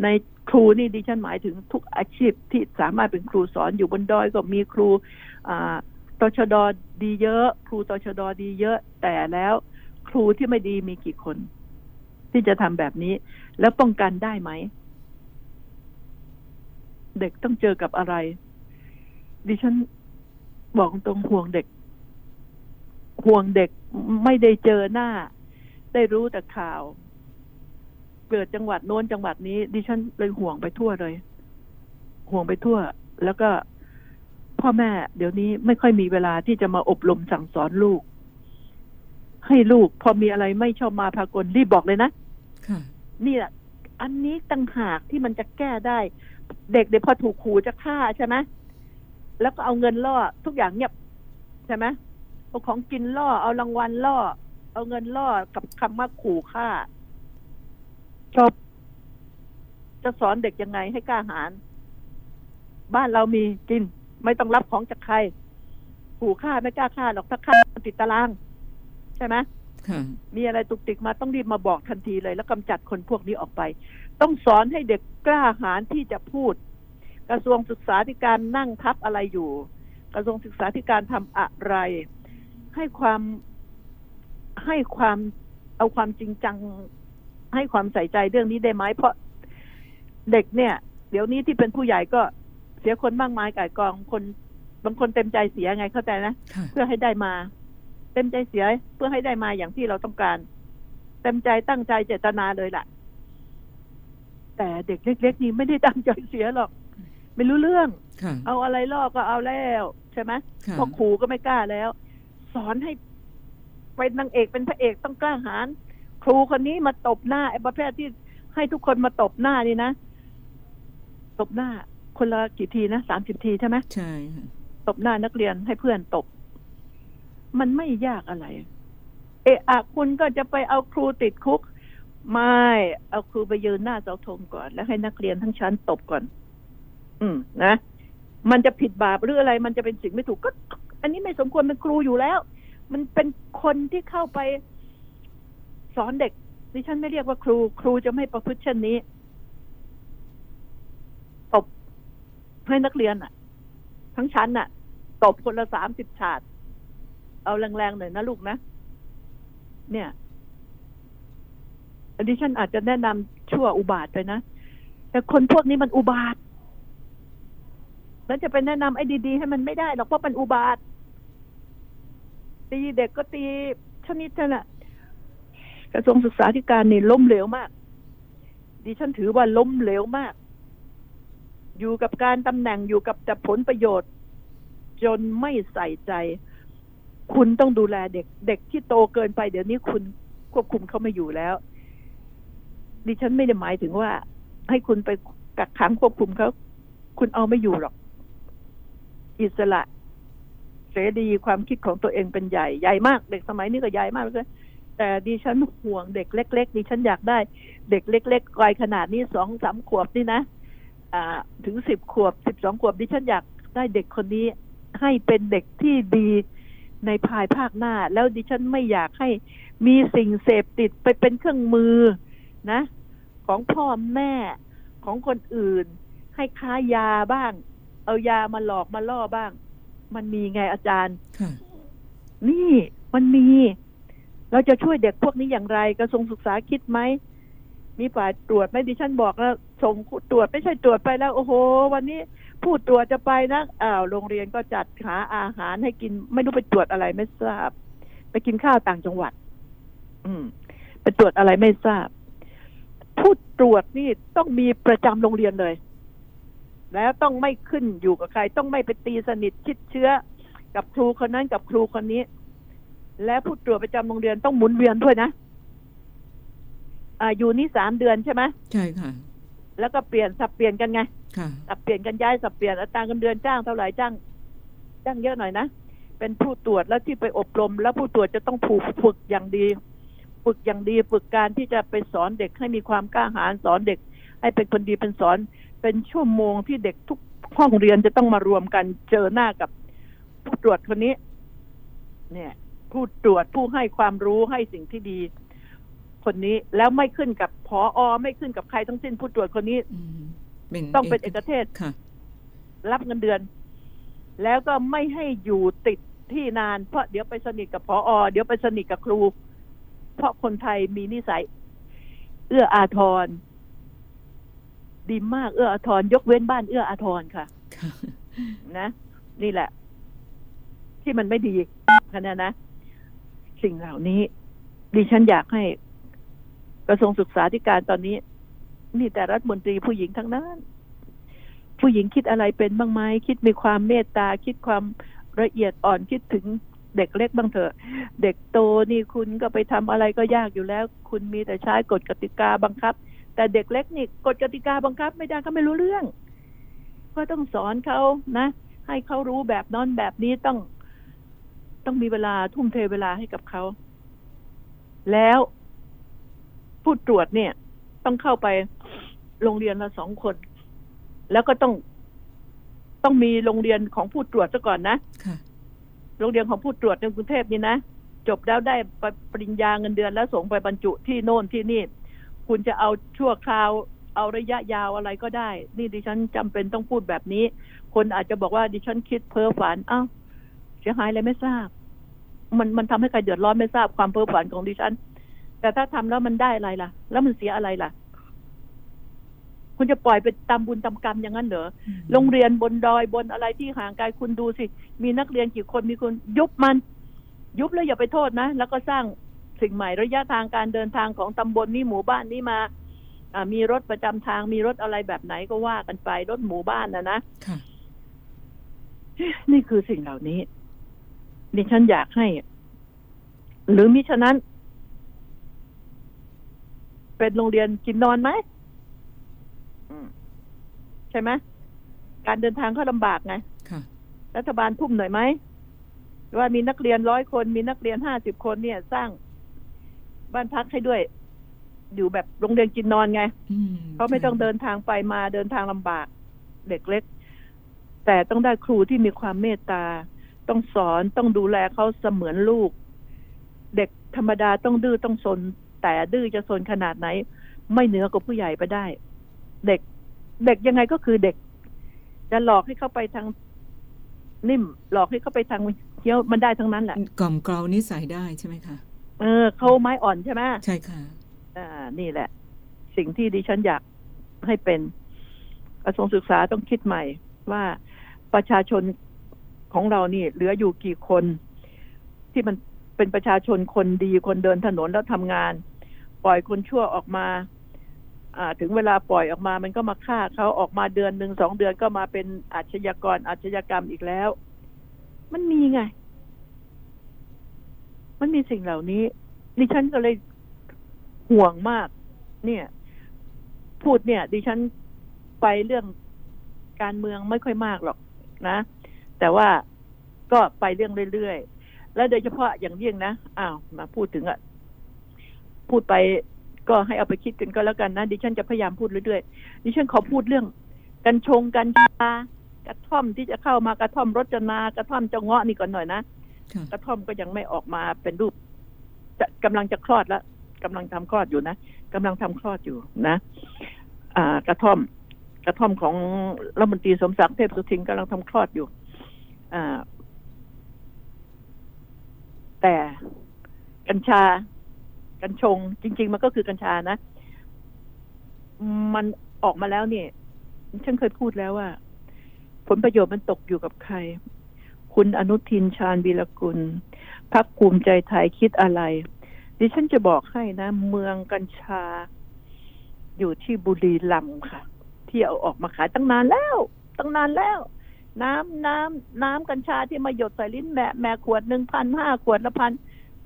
ในครูนี่ดิฉันหมายถึงทุกอาชีพที่สามารถเป็นครูสอนอยู่บนดอยก็มีครูตชดดีเยอะ ครูตชดดีเยอะ แต่แล้วครูที่ไม่ดีมีกี่คน ที่จะทำแบบนี้ แล้วป้องกันได้ไหม เด็กต้องเจอกับอะไร ดิฉันบอกตรงห่วงเด็ก ห่วงเด็กไม่ได้เจอหน้า ได้รู้แต่ข่าว เกิดจังหวัดโน้นจังหวัดนี้ ดิฉันเลยห่วงไปทั่วเลย ห่วงไปทั่ว แล้วก็พ่อแม่ เดี๋ยวนี้ไม่ค่อยมีเวลาที่จะมาอบรมสั่งสอนลูก ให้ลูก พอมีอะไรไม่ชอบมาพากลรีบบอกเลยนะค่ะนี่แหละอันนี้ตั้งหากที่มันจะแก้ได้ เด็กเดี๋ยวพอถูกขู่จะฆ่าใช่ไหมแล้วก็เอาเงินล่อทุกอย่างเงียบใช่ไหมเอาของกินล่อ เอารางวัลล่อ เอาเงินล่อกับคำว่าขู่ฆ่าจบจะสอนเด็กยังไงให้กล้าหาญบ้านเรามีกิน ไม่ต้องรับของจากใคร ขู่ฆ่าไม่กล้าฆ่าหรอกถ้าฆ่าติดตาราง ใช่ไหมค่ะมีอะไรตุกติกมาต้องรีบมาบอกทันทีเลย แล้วกำจัดคนพวกนี้ออกไป ต้องสอนให้เด็กกล้าหาญที่จะพูด กระทรวงศึกษาธิการนั่งทับอะไรอยู่ กระทรวงศึกษาธิการทำอะไร ให้ความ ให้ความเอาความจริงจัง ให้ความใส่ใจเรื่องนี้ได้ไหมเพราะเด็กเนี่ย เดี๋ยวนี้ที่เป็นผู้ใหญ่ก็เสียคนมากมายก่ายกองคน บางคนเต็มใจเสียไงเข้าใจนะค่ะเพื่อให้ได้มา เต็มใจเสียเพื่อให้ได้มาอย่างที่เราต้องการ เต็มใจตั้งใจเจตนาเลยล่ะ แต่เด็กเล็ก ๆ นี่ไม่ได้ตั้งใจเสียหรอก ไม่รู้เรื่องค่ะเอาอะไรล่อก็เอาแล้ว ใช่ไหมค่ะพอขู่ก็ไม่กล้าแล้ว สอนให้ เป็นนางเอกเป็นพระเอกต้องกล้าหาญครูคนนี้มาตบหน้าไอ้ประเภทที่ให้ทุกคนมาตบหน้านี่นะตบหน้า คนละกี่ทีนะสามสิบทีใช่ไหมใช่ค่ะตบหน้านักเรียนให้เพื่อนตบ มันไม่ยากอะไร เอะอะคุณก็จะไปเอาครูติดคุก ไม่ เอาครูไปยืนหน้าเสาธงก่อน แล้วให้นักเรียนทั้งชั้นตบก่อน อืมนะมันจะผิดบาปหรืออะไร มันจะเป็นสิ่งไม่ถูกก็ อันนี้ไม่สมควรเป็นครูอยู่แล้ว มันเป็นคนที่เข้าไปสอนเด็กดิฉันไม่เรียกว่าครู ครูจะไม่ประพฤติเช่นนี้ตบให้นักเรียนอะ ทั้งชั้นน่ะตบคนละสามสิบฉาด เอาแรงๆหน่อยนะลูกนะ เนี่ยอันนี้ฉันอาจจะแนะนำชั่วอุบาทไปนะ แต่คนพวกนี้มันอุบาท แล้วจะไปแนะนำไอ้ดีๆให้มันไม่ได้หรอกเพราะมันอุบาท ตีเด็กก็ตีชนิดนั้นน่ะกระทรวงศึกษาธิการนี่ล้มเหลวมาก ดิฉันถือว่าล้มเหลวมาก อยู่กับการตำแหน่งอยู่กับแต่ผลประโยชน์ จนไม่ใส่ใจ คุณต้องดูแลเด็ก เด็กที่โตเกินไปเดี๋ยวนี้คุณควบคุมเขาไม่อยู่แล้ว ดิฉันไม่ได้หมายถึงว่า ให้คุณไปกักขังควบคุมเขาคุณเอาไม่อยู่หรอก อิสระ เสรีความคิดของตัวเองเป็นใหญ่ใหญ่มากเด็กสมัยนี้ก็ใหญ่มากเลยแต่ดิฉันห่วงเด็กเล็ก ๆดิฉันอยากได้ เด็กเล็กๆวัยขนาดนี้สองสามขวบนี่นะอ่าถึงสิบขวบสิบสองขวบดิฉันอยากได้เด็กคนนี้ ให้เป็นเด็กที่ดีในภายภาคหน้า แล้วดิฉันไม่อยากให้มีสิ่งเสพติดไปเป็นเครื่องมือนะ ของพ่อแม่ของคนอื่น ให้ค้ายาบ้าง เอายามาหลอกมาล่อบ้าง มันมีไงอาจารย์ค่ะนี่มันมี เราจะช่วยเด็กพวกนี้อย่างไรกระทรวงศึกษาคิดไหมมีฝ่ายตรวจไหมดิฉันบอกแล้วส่งตรวจไม่ใช่ตรวจไปแล้ว โอ้โห วันนี้ผู้ตรวจจะไปนะอ้าวโรงเรียนก็จัดหาอาหารให้กิน ไม่รู้ไปตรวจอะไรไม่ทราบ ไปกินข้าวต่างจังหวัด อืมไปตรวจอะไรไม่ทราบ ผู้ตรวจนี่ต้องมีประจำโรงเรียนเลย แล้วต้องไม่ขึ้นอยู่กับใคร ต้องไม่ไปตีสนิทชิดเชื้อ กับครูคนนั้นกับครูคนนี้ และผู้ตรวจประจำโรงเรียนต้องหมุนเวียนด้วยนะอ่าอยู่นี่สามเดือนใช่ไหมใช่ค่ะ แล้วก็เปลี่ยนสับเปลี่ยนกันไงค่ะสับเปลี่ยนกันย้ายสับเปลี่ยนอัตราเงินเดือนจ้างเท่าไหร่จ้างจ้างเยอะหน่อยนะเป็นผู้ตรวจแล้วที่ไปอบรม แล้วผู้ตรวจจะต้องถูกฝึกอย่างดี ฝึกอย่างดีฝึกการที่จะไปสอนเด็กให้มีความกล้าหาญสอนเด็ก ให้เป็นคนดีเป็นสอน เป็นชั่วโมงที่เด็กทุกห้องเรียนจะต้องมารวมกันเจอหน้ากับผู้ตรวจคนนี้ เนี่ย ผู้ตรวจผู้ให้ความรู้ให้สิ่งที่ดี คนนี้แล้วไม่ขึ้นกับพออไม่ขึ้นกับใครทั้งสิ้นผู้ตรวจคนนี้อืมเป็นต้องเป็นเอกเทศค่ะ รับเงินเดือน แล้วก็ไม่ให้อยู่ติดที่นาน เพราะเดี๋ยวไปสนิทกับพออเดี๋ยวไปสนิทกับครู เพราะคนไทยมีนิสัย เอื้ออาทร ดีมากเอื้ออาทรยกเว้นบ้านเอื้ออาทรค่ะค่ะนะ นี่แหละ ที่มันไม่ดีคะนะนะ สิ่งเหล่านี้ ดิฉันอยากให้กระทรวงศึกษาธิการตอนนี้ นี่แต่รัฐมนตรีผู้หญิงทั้งนั้น ผู้หญิงคิดอะไรเป็นบ้างไหมคิดมีความเมตตา คิดความละเอียดอ่อนคิดถึงเด็กเล็กบ้างเถอะ เด็กโตนี่คุณก็ไปทำอะไรก็ยากอยู่แล้ว คุณมีแต่ใช้กฎกติกาบังคับ แต่เด็กเล็กนี่กฎกติกาบังคับไม่ได้ก็ไม่รู้เรื่อง ก็ต้องสอนเขานะ ให้เขารู้แบบนอนแบบนี้ต้อง ต้องมีเวลาทุ่มเทเวลาให้กับเขา แล้วผู้ตรวจเนี่ย ต้องเข้าไปโรงเรียนละสองคน แล้วก็ต้องต้องมีโรงเรียนของผู้ตรวจซะก่อนนะค่ะโรงเรียนของผู้ตรวจในกรุงเทพนี่นะจบแล้วได้ปริญญาเงินเดือนแล้วส่งไปบรรจุที่โน่นที่นี่ คุณจะเอาชั่วคราว เอาระยะยาวอะไรก็ได้ นี่ดิฉันจำเป็นต้องพูดแบบนี้ คนอาจจะบอกว่าดิฉันคิดเพ้อฝันเอ้าเสียหายอะไรไม่ทราบ มันมันทำให้ใครเดือดร้อนไม่ทราบความเพ้อฝันของดิฉัน แต่ถ้าทำแล้วมันได้อะไรล่ะ แล้วมันเสียอะไรล่ะ คุณจะปล่อยไปตามบุญตามกรรมอย่างนั้นเหรอโรงเรียนบนดอยบนอะไรที่ห่างไกลคุณดูสิ มีนักเรียนกี่คนมีคนยุบมัน ยุบแล้วอย่าไปโทษนะแล้วก็สร้าง สิ่งใหม่ระยะทางการเดินทางของตำบลนี้หมู่บ้านนี้มาอ่ามีรถประจำทางมีรถอะไรแบบไหนก็ว่ากันไปรถหมู่บ้านนะนะค่ะนี่คือสิ่งเหล่านี้ดิฉันอยากให้ หรือมิฉะนั้น เป็นโรงเรียนกินนอนไหมอืมใช่ไหมการเดินทางก็ลำบากไงค่ะรัฐบาลทุ่มหน่อยไหมว่ามีนักเรียนร้อยคน มีนักเรียนห้าสิบคนเนี่ย สร้าง บ้านพักให้ด้วย อยู่แบบโรงเรียนกินนอนไงอืมเขาไม่ต้องเดินทางไปมาเดินทางลำบาก เด็กเล็ก แต่ต้องได้ครูที่มีความเมตตา ต้องสอนต้องดูแลเขาเสมือนลูก เด็กธรรมดาต้องดื้อต้องซนแต่ดื้อจะซนขนาดไหน ไม่เหนือกว่าผู้ใหญ่ไปได้ เด็ก เด็กยังไงก็คือเด็ก จะหลอกให้เข้าไปทางนิ่มหลอกให้เข้าไปทางเคี้ยวมันได้ทั้งนั้นแหละกล่อมเกลานิสัยได้ใช่ไหมคะ เออเขาไม้อ่อนใช่ไหมใช่ค่ะ อ่า นี่แหละ สิ่งที่ดิฉันอยากให้เป็นกระทรวงศึกษาต้องคิดใหม่ ว่าประชาชนของเรานี่ เหลืออยู่กี่คน ที่มันเป็นประชาชนคนดีคนเดินถนนแล้วทำงาน ปล่อยคนชั่วออกมา อ่า ถึงเวลาปล่อยออกมามันก็มาฆ่าเขาออกมาเดือนหนึ่งสองเดือนก็มาเป็นอาชญากรอาชญากรรมอีกแล้ว มันมีไง มันมีสิ่งเหล่านี้ดิฉันก็เลยห่วงมาก เนี่ย พูดเนี่ย ดิฉันไปเรื่องการเมืองไม่ค่อยมากหรอกนะ แต่ว่าก็ไปเรื่องเรื่อยๆ แล้วโดยเฉพาะอย่างยิ่งนะอ้าวมาพูดถึงอะพูดไปก็ให้เอาไปคิดกันก็แล้วกันนะดิฉันจะพยายามพูดเรื่อยๆดิฉันขอพูดเรื่อง กัญชงกัญชากระท่อมที่จะเข้ามากระท่อมรจนากระท่อมเจ้าเงาะนี่ก่อนหน่อยนะ กระท่อมก็ยังไม่ออกมาเป็นรูปจะกำลังจะคลอดแล้วกำลังทำคลอดอยู่นะกำลังทำคลอดอยู่นะอ่ากระท่อม กระท่อมของรัฐมนตรีสมศักดิ์เทพสุทินกำลังทำคลอดอยู่ อ่า แต่กัญชา กัญชง จริง ๆ มันก็คือกัญชานะ มันออกมาแล้วเนี่ย ฉันเคยพูดแล้วว่า ผลประโยชน์มันตกอยู่กับใคร คุณอนุทินชาญวีรกุลพักภูมิใจไทยคิดอะไร ดิฉันจะบอกให้นะ เมืองกัญชา อยู่ที่บุรีรัมย์ค่ะ ที่เอาออกมาขายตั้งนานแล้ว ตั้งนานแล้ว น้ำน้ำน้ำกัญชาที่มาหยดใส่ลิ้นแม่แม่ขวดหนึ่งพันห้าขวดละพัน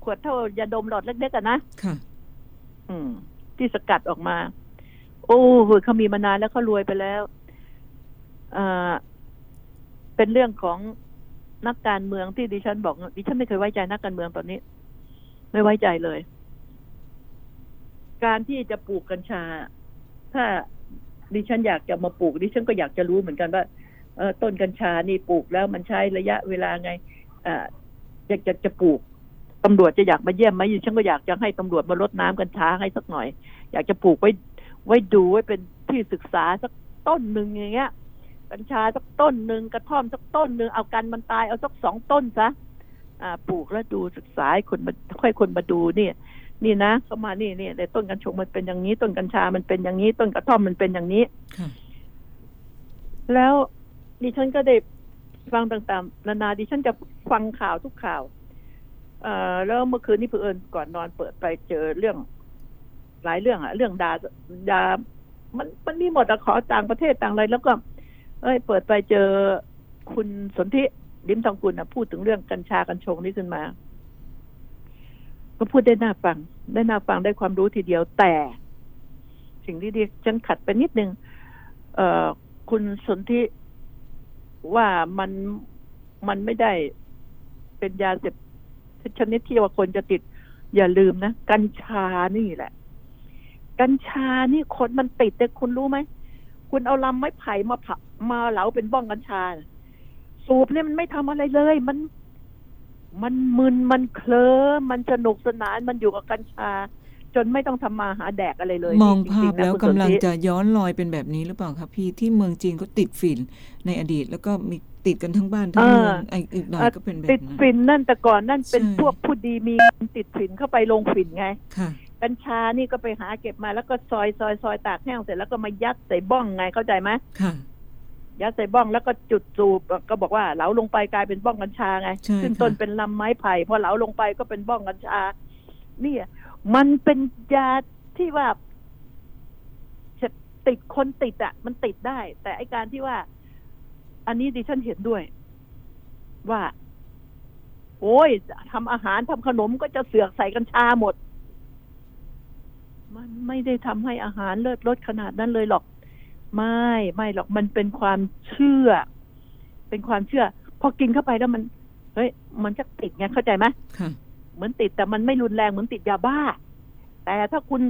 ขวดเท่ายาดมหลอดเล็กๆกันนะค่ะ อืม ที่สกัดออกมา โอ้โหเขามีมานานแล้วเขารวยไปแล้วอ่าเป็นเรื่องของ นักการเมืองที่ดิฉันบอกดิฉันไม่เคยไว้ใจนักการเมืองตอนนี้ ไม่ไว้ใจเลย การที่จะปลูกกัญชา ถ้าดิฉันอยากจะมาปลูกดิฉันก็อยากจะรู้เหมือนกันว่าเออต้นกัญชานี่ปลูกแล้วมันใช้ระยะเวลาไงอ่าอยากจะจะปลูกตำรวจจะอยากมาเยี่ยมไหมฉันก็อยากจะให้ตำรวจมาลดน้ำกัญชาให้สักหน่อย อยากจะปลูกไว้ไว้ดูไว้เป็นที่ศึกษาสักต้นหนึ่งอย่างเงี้ย กัญชาสักต้นหนึ่งกระท่อมสักต้นหนึ่งเอากันมันตายเอาสักสองต้นซะอ่าปลูกแล้วดูศึกษาให้คนมาค่อยคนมาดูเนี่ยนี่นะเข้ามานี่นี่แต่ต้นกัญชงมันเป็นอย่างนี้ ต้นกัญชามันเป็นอย่างนี้ ต้นกระท่อมมันเป็นอย่างนี้ค่ะแล้วดิฉันก็ได้ฟังต่างๆ นานาดิฉันจะฟังข่าวทุกข่าวเอ่อแล้วเมื่อคืนนี้เพื่อนก่อนนอนเปิดไปเจอเรื่อง หลายเรื่องอะเรื่องดาดามันมันมีหมดอะขอต่างประเทศต่างอะไรแล้วก็ เอ้ย เปิดไปเจอคุณสนธิลิมทองกุลนะพูดถึงเรื่องกัญชากัญชงนี้ขึ้นมา ก็พูดได้น่าฟัง ได้น่าฟังได้ความรู้ทีเดียวแต่ สิ่งที่ดิฉันขัดไปนิดนึงเอ่อคุณสนธิว่ามันมันไม่ได้เป็นยาเสพติดชนิดที่ว่าคนจะติด อย่าลืมนะกัญชานี่แหละ กัญชานี่คนมันติดแต่คุณรู้ไหมคุณเอาลำไม้ไผ่มาผั มาเหลาเป็นบ้องกัญชาน่ะสูบเนี่ยมันไม่ทำอะไรเลย มัน มันมึนมันเคลิ้มมันสนุกสนานมันอยู่กับกัญชา จนไม่ต้องทำมาหาแดกอะไรเลย มองจริๆภาพนะแล้วคุณกำลังสนธิจะย้อนรอยเป็นแบบนี้หรือเปล่าครับพี่ที่เมืองจีนก็ติดฝิ่นในอดีต แล้วก็มีติดกันทั้งบ้านทั้งเมืองไอ้อีกหน่อยก็เป็นแบบติดนั้นฝิ่นนั่นแต่ก่อนนั่นเป็นใช่พวกผู้ดีมีเงินติดฝิ่นเข้าไปลงฝิ่นไงค่ะกัญชานี่ก็ไปหาเก็บมาแล้วก็ซอยซอยซอยตากแห้งเสร็จแล้วก็มายัดใส่บ้องไงเข้าใจไหมค่ะ ยัดใส่บ้องแล้วก็จุดสูบก็บอกว่าเหลาลงไปกลายเป็นบ้องกัญชาไงใช่ขึ้นค่ะต้นเป็นลำไม้ไผ่พอเหลาลงไปก็เป็นบ้องกัญชา เนี่ย มันเป็นยาที่ว่าจะติดคนติดอะ มันติดได้ แต่ไอการที่ว่า อันนี้ดิฉันเห็นด้วย ว่า โอ้ยทำอาหารทำขนมก็จะเสือกใส่กัญชาหมด มันไม่ได้ทำให้อาหารเลิศรสขนาดนั้นเลยหรอก ไม่ไม่หรอกมันเป็นความเชื่อ เป็นความเชื่อ พอกินเข้าไปแล้วมัน เฮ้ย มันจะติดไงเข้าใจไหมค่ะเหมือนติดแต่มันไม่รุนแรงเหมือนติดยาบ้า แต่ถ้าคุณ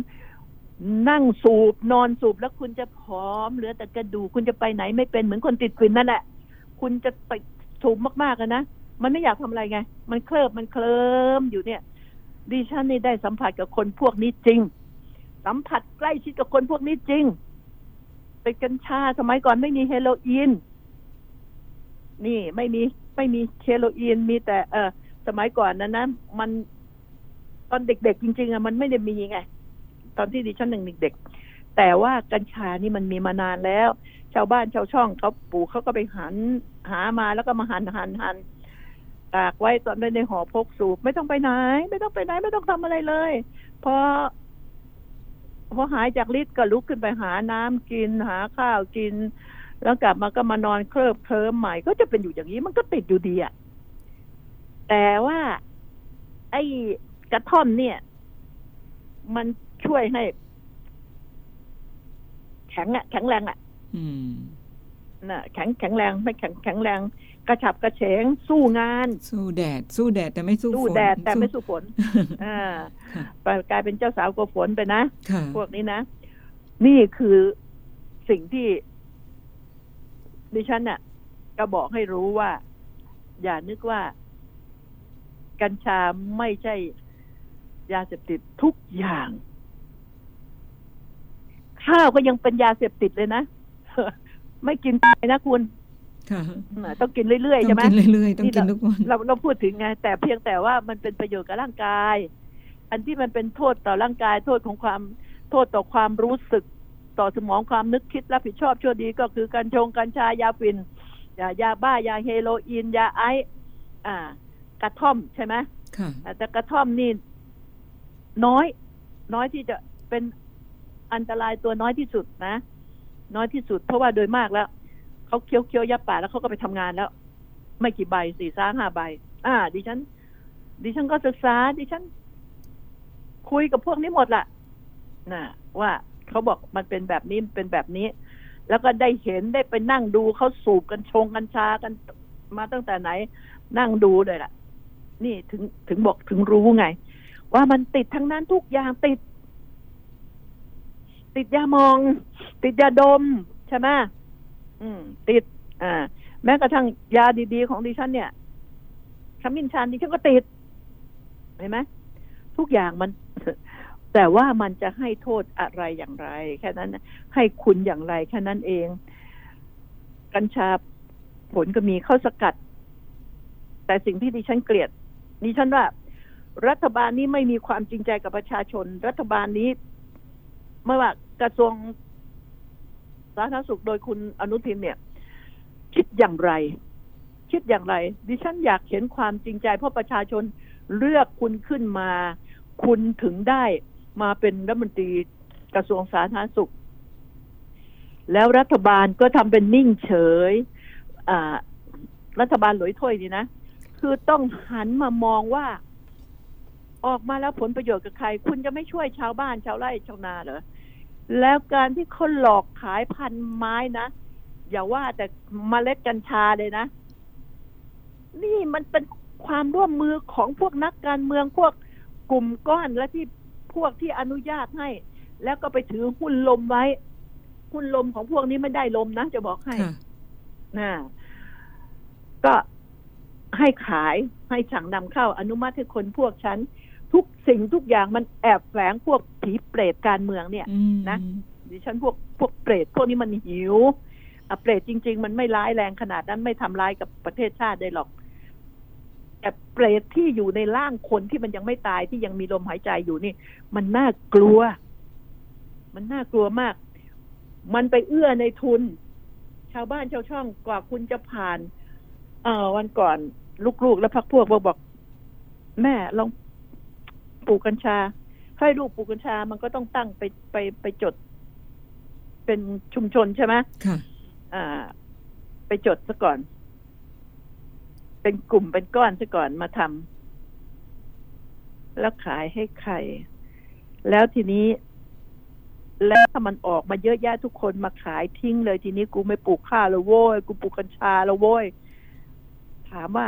นั่งสูบนอนสูบแล้วคุณจะผอมเหลือแต่กระดูกคุณจะไปไหนไม่เป็นเหมือนคนติดฟินนั่นแหละคุณจะไปสูบมากๆอะนะมันไม่อยากทำอะไรไง มันเคลิบมันเคลิมอยู่เนี่ย ดิฉันนี่ได้สัมผัสกับคนพวกนี้จริง สัมผัสใกล้ชิดกับคนพวกนี้จริง เป็นกัญชาสมัยก่อนไม่มีเฮโรอีนนี่ไม่มีไม่มีเฮโรอีนมีแต่ เออสมัยก่อนนั้นนะมันตอนเด็กๆจริง ๆอะมันไม่ได้มีไง ตอนที่ดิฉันหนึ่งเด็กๆแต่ว่ากัญชานี่มันมีมานานแล้ว ชาวบ้านชาวช่องเขาปลูกเขาก็ไปหันหามาแล้วก็มาหันหันหันตากไว้ตอนในในห่อพกสูบไม่ต้องไปไหน ไม่ต้องไปไหน ไม่ต้องทำอะไรเลยพอ พอหายจากฤทธิ์ก็ลุกขึ้นไปหาน้ำกินหาข้าวกิน แล้วกลับมาก็มานอนเคลิบเคลิ้มใหม่ ก็จะเป็นอยู่อย่างนี้มันก็ติดอยู่ดีอะแต่ว่า ไอ้กระท่อมเนี่ย มันช่วยให้ แข็งอะแข็งแรงอะอืมน่ะ แข็งแข็งแรงไม่แข็งแข็งแรง กระฉับกระเฉงสู้งาน สู้แดด สู้แดดแต่ไม่สู้สู้ฝนแดดแต่ไม่สู้ฝนอ่าค่ะไปกลายเป็นเจ้าสาวกลัวฝนไปนะค่ะพวกนี้นะ นี่คือสิ่งที่ดิฉันน่ะ ก็บอกให้รู้ว่า อย่านึกว่า กัญชาไม่ใช่ยาเสพติดทุกอย่าง ข้าวก็ยังเป็นยาเสพติดเลยนะ ไม่กินไปนะคุณค่ะน่ะ ต้องกินเรื่อยๆต้อใช่งไหมกินเรื่อยๆต้องกินทุกวันเราเราพูดถึงไง แต่เพียงแต่ว่ามันเป็นประโยชน์กับร่างกาย อันที่มันเป็นโทษต่อร่างกาย โทษของความโทษต่อความรู้สึกต่อสมองความนึกคิดรับผิดชอบชั่วดีก็คือกัญชงกัญชายาฟินยายาบ้ายาเฮโรอีนยาไอซ์อ่ากระท่อมใช่ไหมค่ะแต่กระท่อมนี่น้อย น้อยที่จะเป็นอันตรายตัวน้อยที่สุดนะ น้อยที่สุดเพราะว่าโดยมากแล้ว เขาเคี้ยวเคี้ยวยับปากแล้วเขาก็ไปทำงานแล้ว ไม่กี่ใบสี่ซ้าห้าใบ อ่า ดิฉัน ดิฉันก็ศึกษา ดิฉัน คุยกับพวกนี้หมดละนะว่าเขาบอกมันเป็นแบบนี้เป็นแบบนี้ แล้วก็ได้เห็นได้ไปนั่งดูเขาสูบกันชงกัญชากันมาตั้งแต่ไหน นั่งดูเลยล่ะ นี่ถึงถึงบอกถึงรู้ไง ว่ามันติดทั้งนั้นทุกอย่างติด ติดยามอง ติดยาดม ใช่ไหม อืม ติด อ่า แม้กระทั่งยาดีๆของดิฉันเนี่ยขมิ้นชันดิฉันก็ติดเห็นไหมทุกอย่างมัน แต่ว่ามันจะให้โทษอะไรอย่างไร แค่นั้นให้คุณอย่างไร แค่นั้นเอง กัญชาผลก็มีเข้าสกัด แต่สิ่งที่ดิฉันเกลียดดิฉันว่า รัฐบาลนี้ไม่มีความจริงใจกับประชาชน รัฐบาลนี้ ไม่ว่ากระทรวง สาธารณสุขโดยคุณอนุทินเนี่ย คิดอย่างไร คิดอย่างไร ดิฉันอยากเห็นความจริงใจ เพราะประชาชนเลือกคุณขึ้นมา คุณถึงได้มาเป็นรัฐมนตรีกระทรวงสาธารณสุข แล้วรัฐบาลก็ทำเป็นนิ่งเฉยรัฐบาลหลอยถ้วยนี่นะ คือต้องหันมามองว่า ออกมาแล้วผลประโยชน์กับใคร คุณจะไม่ช่วยชาวบ้านชาวไร่ชาวนาเหรอ แล้วการที่เขาหลอกขายพันธุ์ไม้นะ อย่าว่าแต่มเมล็ดกัญชาเลยนะ นี่มันเป็นความร่วมมือของพวกนักการเมืองพวกกลุ่มก้อนและที่พวกที่อนุญาตให้ แล้วก็ไปถือหุ้นลมไว้ หุ้นลมของพวกนี้ไม่ได้ลมนะ จะบอกให้ค่ะนะก็ให้ขายให้สั่งนำเข้าอนุมัติให้คนพวกฉัน ทุกสิ่งทุกอย่างมันแอบแฝงพวกผีเปรตการเมืองเนี่ยอืมนะดิฉันพวกพวกเปรตพวกนี้มันหิวอะเปรตจริง ๆ มันไม่ร้ายแรงขนาดนั้นไม่ทำร้ายกับประเทศชาติได้หรอกแต่เปรตที่อยู่ในร่างคนที่มันยังไม่ตายที่ยังมีลมหายใจอยู่นี่ มันน่ากลัว มันน่ากลัวมาก มันไปเอื้อในทุน ชาวบ้านชาวช่องกว่าคุณจะผ่าน เอ่อวันก่อน ลูกๆ และพักพวกบอกบอก แม่ลอง ปลูกกัญชา ให้ลูกปลูกกัญชา มันก็ต้องตั้งไปไปไปจด เป็นชุมชนใช่ไหมค่ะอ่า ไปจดซะก่อน เป็นกลุ่มเป็นก้อนซะก่อนมาทำแล้วขายให้ใคร แล้วทีนี้ แล้วถ้ามันออกมาเยอะแยะทุกคนมาขายทิ้งเลยทีนี้กูไม่ปลูกข้าวแล้วโว้ยกูปลูกกัญชาแล้วโว้ยถามว่า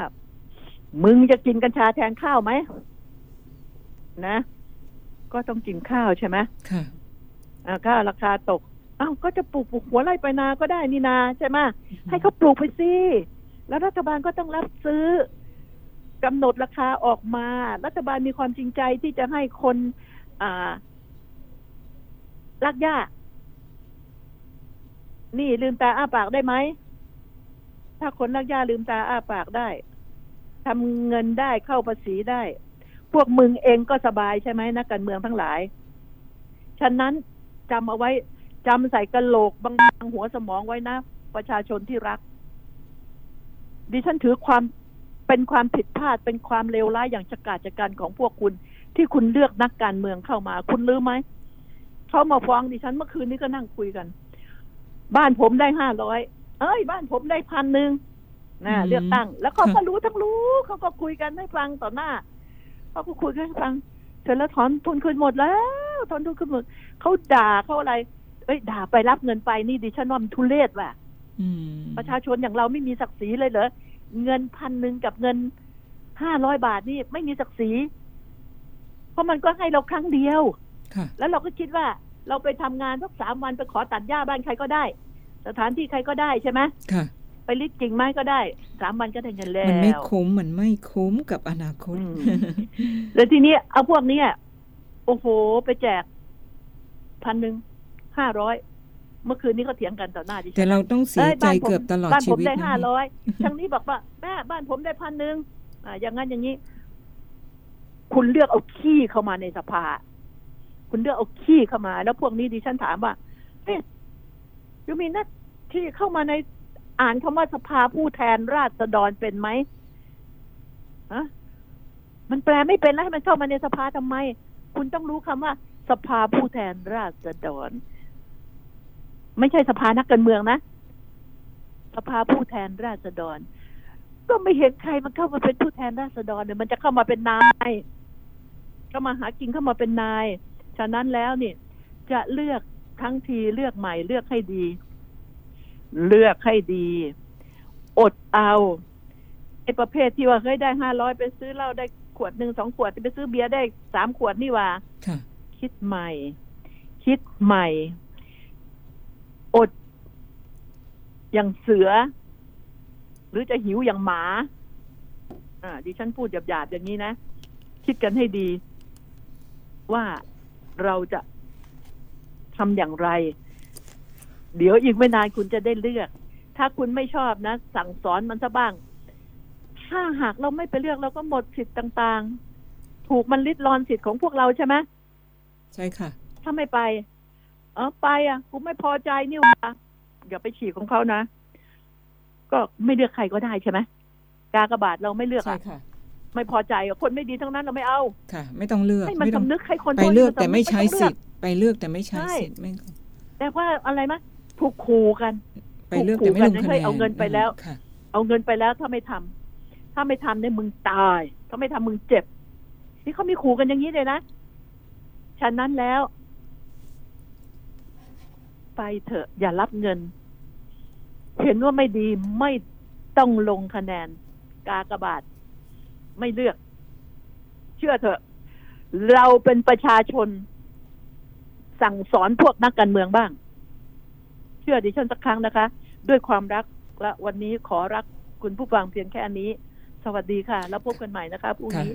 มึงจะกินกัญชาแทนข้าวไหม นะ ก็ต้องกินข้าวใช่ไหมค่ะอ่าข้าวราคาตกอ้าวก็จะปลูกปลูกหัวไร่ไปนาก็ได้นี่นาใช่ไหมให้เขาปลูกไปสิแล้วรัฐบาลก็ต้องรับซื้อกำหนดราคาออกมา รัฐบาลมีความจริงใจที่จะให้คนอ่ารักหญ้า นี่ลืมตาอ้าปากได้ไหม ถ้าคนรักหญ้าลืมตาอ้าปากได้ทำเงินได้เข้าภาษีได้ พวกมึงเองก็สบายใช่ไหมนักการเมืองทั้งหลาย ฉะนั้นจำเอาไว้จำใส่กระโหลกบางหัวสมองไว้นะ ประชาชนที่รัก ดิฉันถือความเป็นความผิดพลาดเป็นความเลวร้ายอย่างฉกาจกันของพวกคุณ ที่คุณเลือกนักการเมืองเข้ามา คุณรู้ไหมเขามาฟ้องดิฉันเมื่อคืนนี้ก็นั่งคุยกัน บ้านผมได้ห้าร้อยเอ้ย บ้านผมได้พันหนึ่งนะเลือกตั้ง แล้วเขาก็ค่ะรู้ทั้งรู้เขาก็คุยกันให้ฟังต่อหน้า เขาก็คุยกันให้ฟัง เสร็จแล้วถอนทุนคืนหมดแล้วถอนทุนคืนหมดเขาด่าเขาอะไร เอ้ยด่าไปรับเงินไปนี่ดิฉันว่ามันทุเลศว่ะอืมประชาชนอย่างเราไม่มีศักดิ์ศรีเลยเหรอเงินพันหนึ่งกับเงินห้าร้อยบาทนี่ไม่มีศักดิ์ศรีเพราะมันก็ให้เราครั้งเดียวค่ะแล้วเราก็คิดว่าเราไปทำงานสักสามวันไปขอตัดหญ้าบ้านใครก็ได้ สถานที่ใครก็ได้ใช่ไหมค่ะ ไปริดกิ่งไม้ก็ได้สามวันก็ได้เงินแล้มันไม่วคุ้มมันไม่คุ้มกับอนาคตอืมแล้วทีนี้เอาพวกเนี้ยโอ้โห ไปแจกพันหนึ่งห้าร้อยเมื่อคืนนี้เขาเถียงกันต่อหน้าดิฉันแต่เราต้องเสียใจอ้บ้านผมเกือบตลอดบ้านชีผมวิตได้นะห้าร้อยทางนี้บอกว่าแม่บ้านผมได้พันหนึ่งอ่า อย่างนั้นอย่างนี้ คุณเลือกเอาขี้เข้ามาในสภา คุณเลือกเอาขี้เข้ามา แล้วพวกนี้ดิฉันถามว่าเอ๊ะยูมีหน้าที่เข้ามาใน อ่านคำว่าสภาผู้แทนราษฎรเป็นไหมฮะมันแปลไม่เป็นแล้วให้มันเข้ามาในสภาทำไม คุณต้องรู้คำว่า สภาผู้แทนราษฎร ไม่ใช่สภานักการเมืองนะ สภาผู้แทนราษฎร ก็ไม่เห็นใครมันเข้ามาเป็นผู้แทนราษฎรเนี่ยมันจะเข้ามาเป็นนายเข้ามาหากินเข้ามาเป็นนาย ฉะนั้นแล้วนี่จะเลือกทั้งทีเลือกใหม่เลือกให้ดี เลือกให้ดี อดเอาไอ้ประเภทที่ว่าเฮ้ยได้ห้าร้อยไปซื้อเหล้าได้ขวดหนึ่งสองขวดไปซื้อเบียร์ได้สามขวดนี่หว่าค่ะคิดใหม่ คิดใหม่ อด อย่างเสือ หรือจะหิวอย่างหมา อ่า ดิฉันพูดหยาบๆอย่างนี้นะ คิดคิดกันให้ดี ว่าเราจะทำอย่างไร เดี๋ยวอีกไม่นานคุณจะได้เลือก ถ้าคุณไม่ชอบนะ สั่งสอนมันซะบ้าง ถ้าหากเราไม่ไปเลือกเราก็หมดสิทธิ์ต่างๆ ถูกมันลิดรอนสิทธิ์ของพวกเราใช่ไหมใช่ค่ะ ถ้าไม่ไป เออไปอะกูไม่พอใจนี่หว่าอย่าไปฉีกของเขานะ ก็ไม่เลือกใครก็ได้ใช่ไหมกากบาทเราไม่เลือกใช่อะค่ะ ไม่พอใจอะคนไม่ดีทั้งนั้นเราไม่เอาค่ะ ไม่ต้องเลือกให้มันไม่ต้องสำนึกให้คนไปเลือกพวแต่ไม่ใช้ต้องเลืสิอกทธิ์ไปเลือกแต่ไม่ใช้ใช่สิทธิ์ไม่แต่ว่าอะไรมะ ถูกขู่กันไปเลือกแต่ไม่ลงคะแนนเอาเงินไปแล้วค่ะเอาเงินไปแล้วถ้าไม่ทำถ้าไม่ทำเนี่ยมึงตาย ถ้าไม่ทำมึงเจ็บ นี่เขามีขู่กันอย่างนี้เลยนะฉะนั้นแล้ว ไปเถอะ อย่ารับเงิน เห็นว่าไม่ดีไม่ต้องลงคะแนน กากบาท ไม่เลือก เชื่อเถอะ เราเป็นประชาชน สั่งสอนพวกนักการเมืองบ้าง เชื่อดิฉันสักครั้งนะคะ ด้วยความรักและวันนี้ขอรักคุณผู้ฟังเพียงแค่นี้ สวัสดีค่ะ แล้วพบกันใหม่นะคะพรุ่งนี้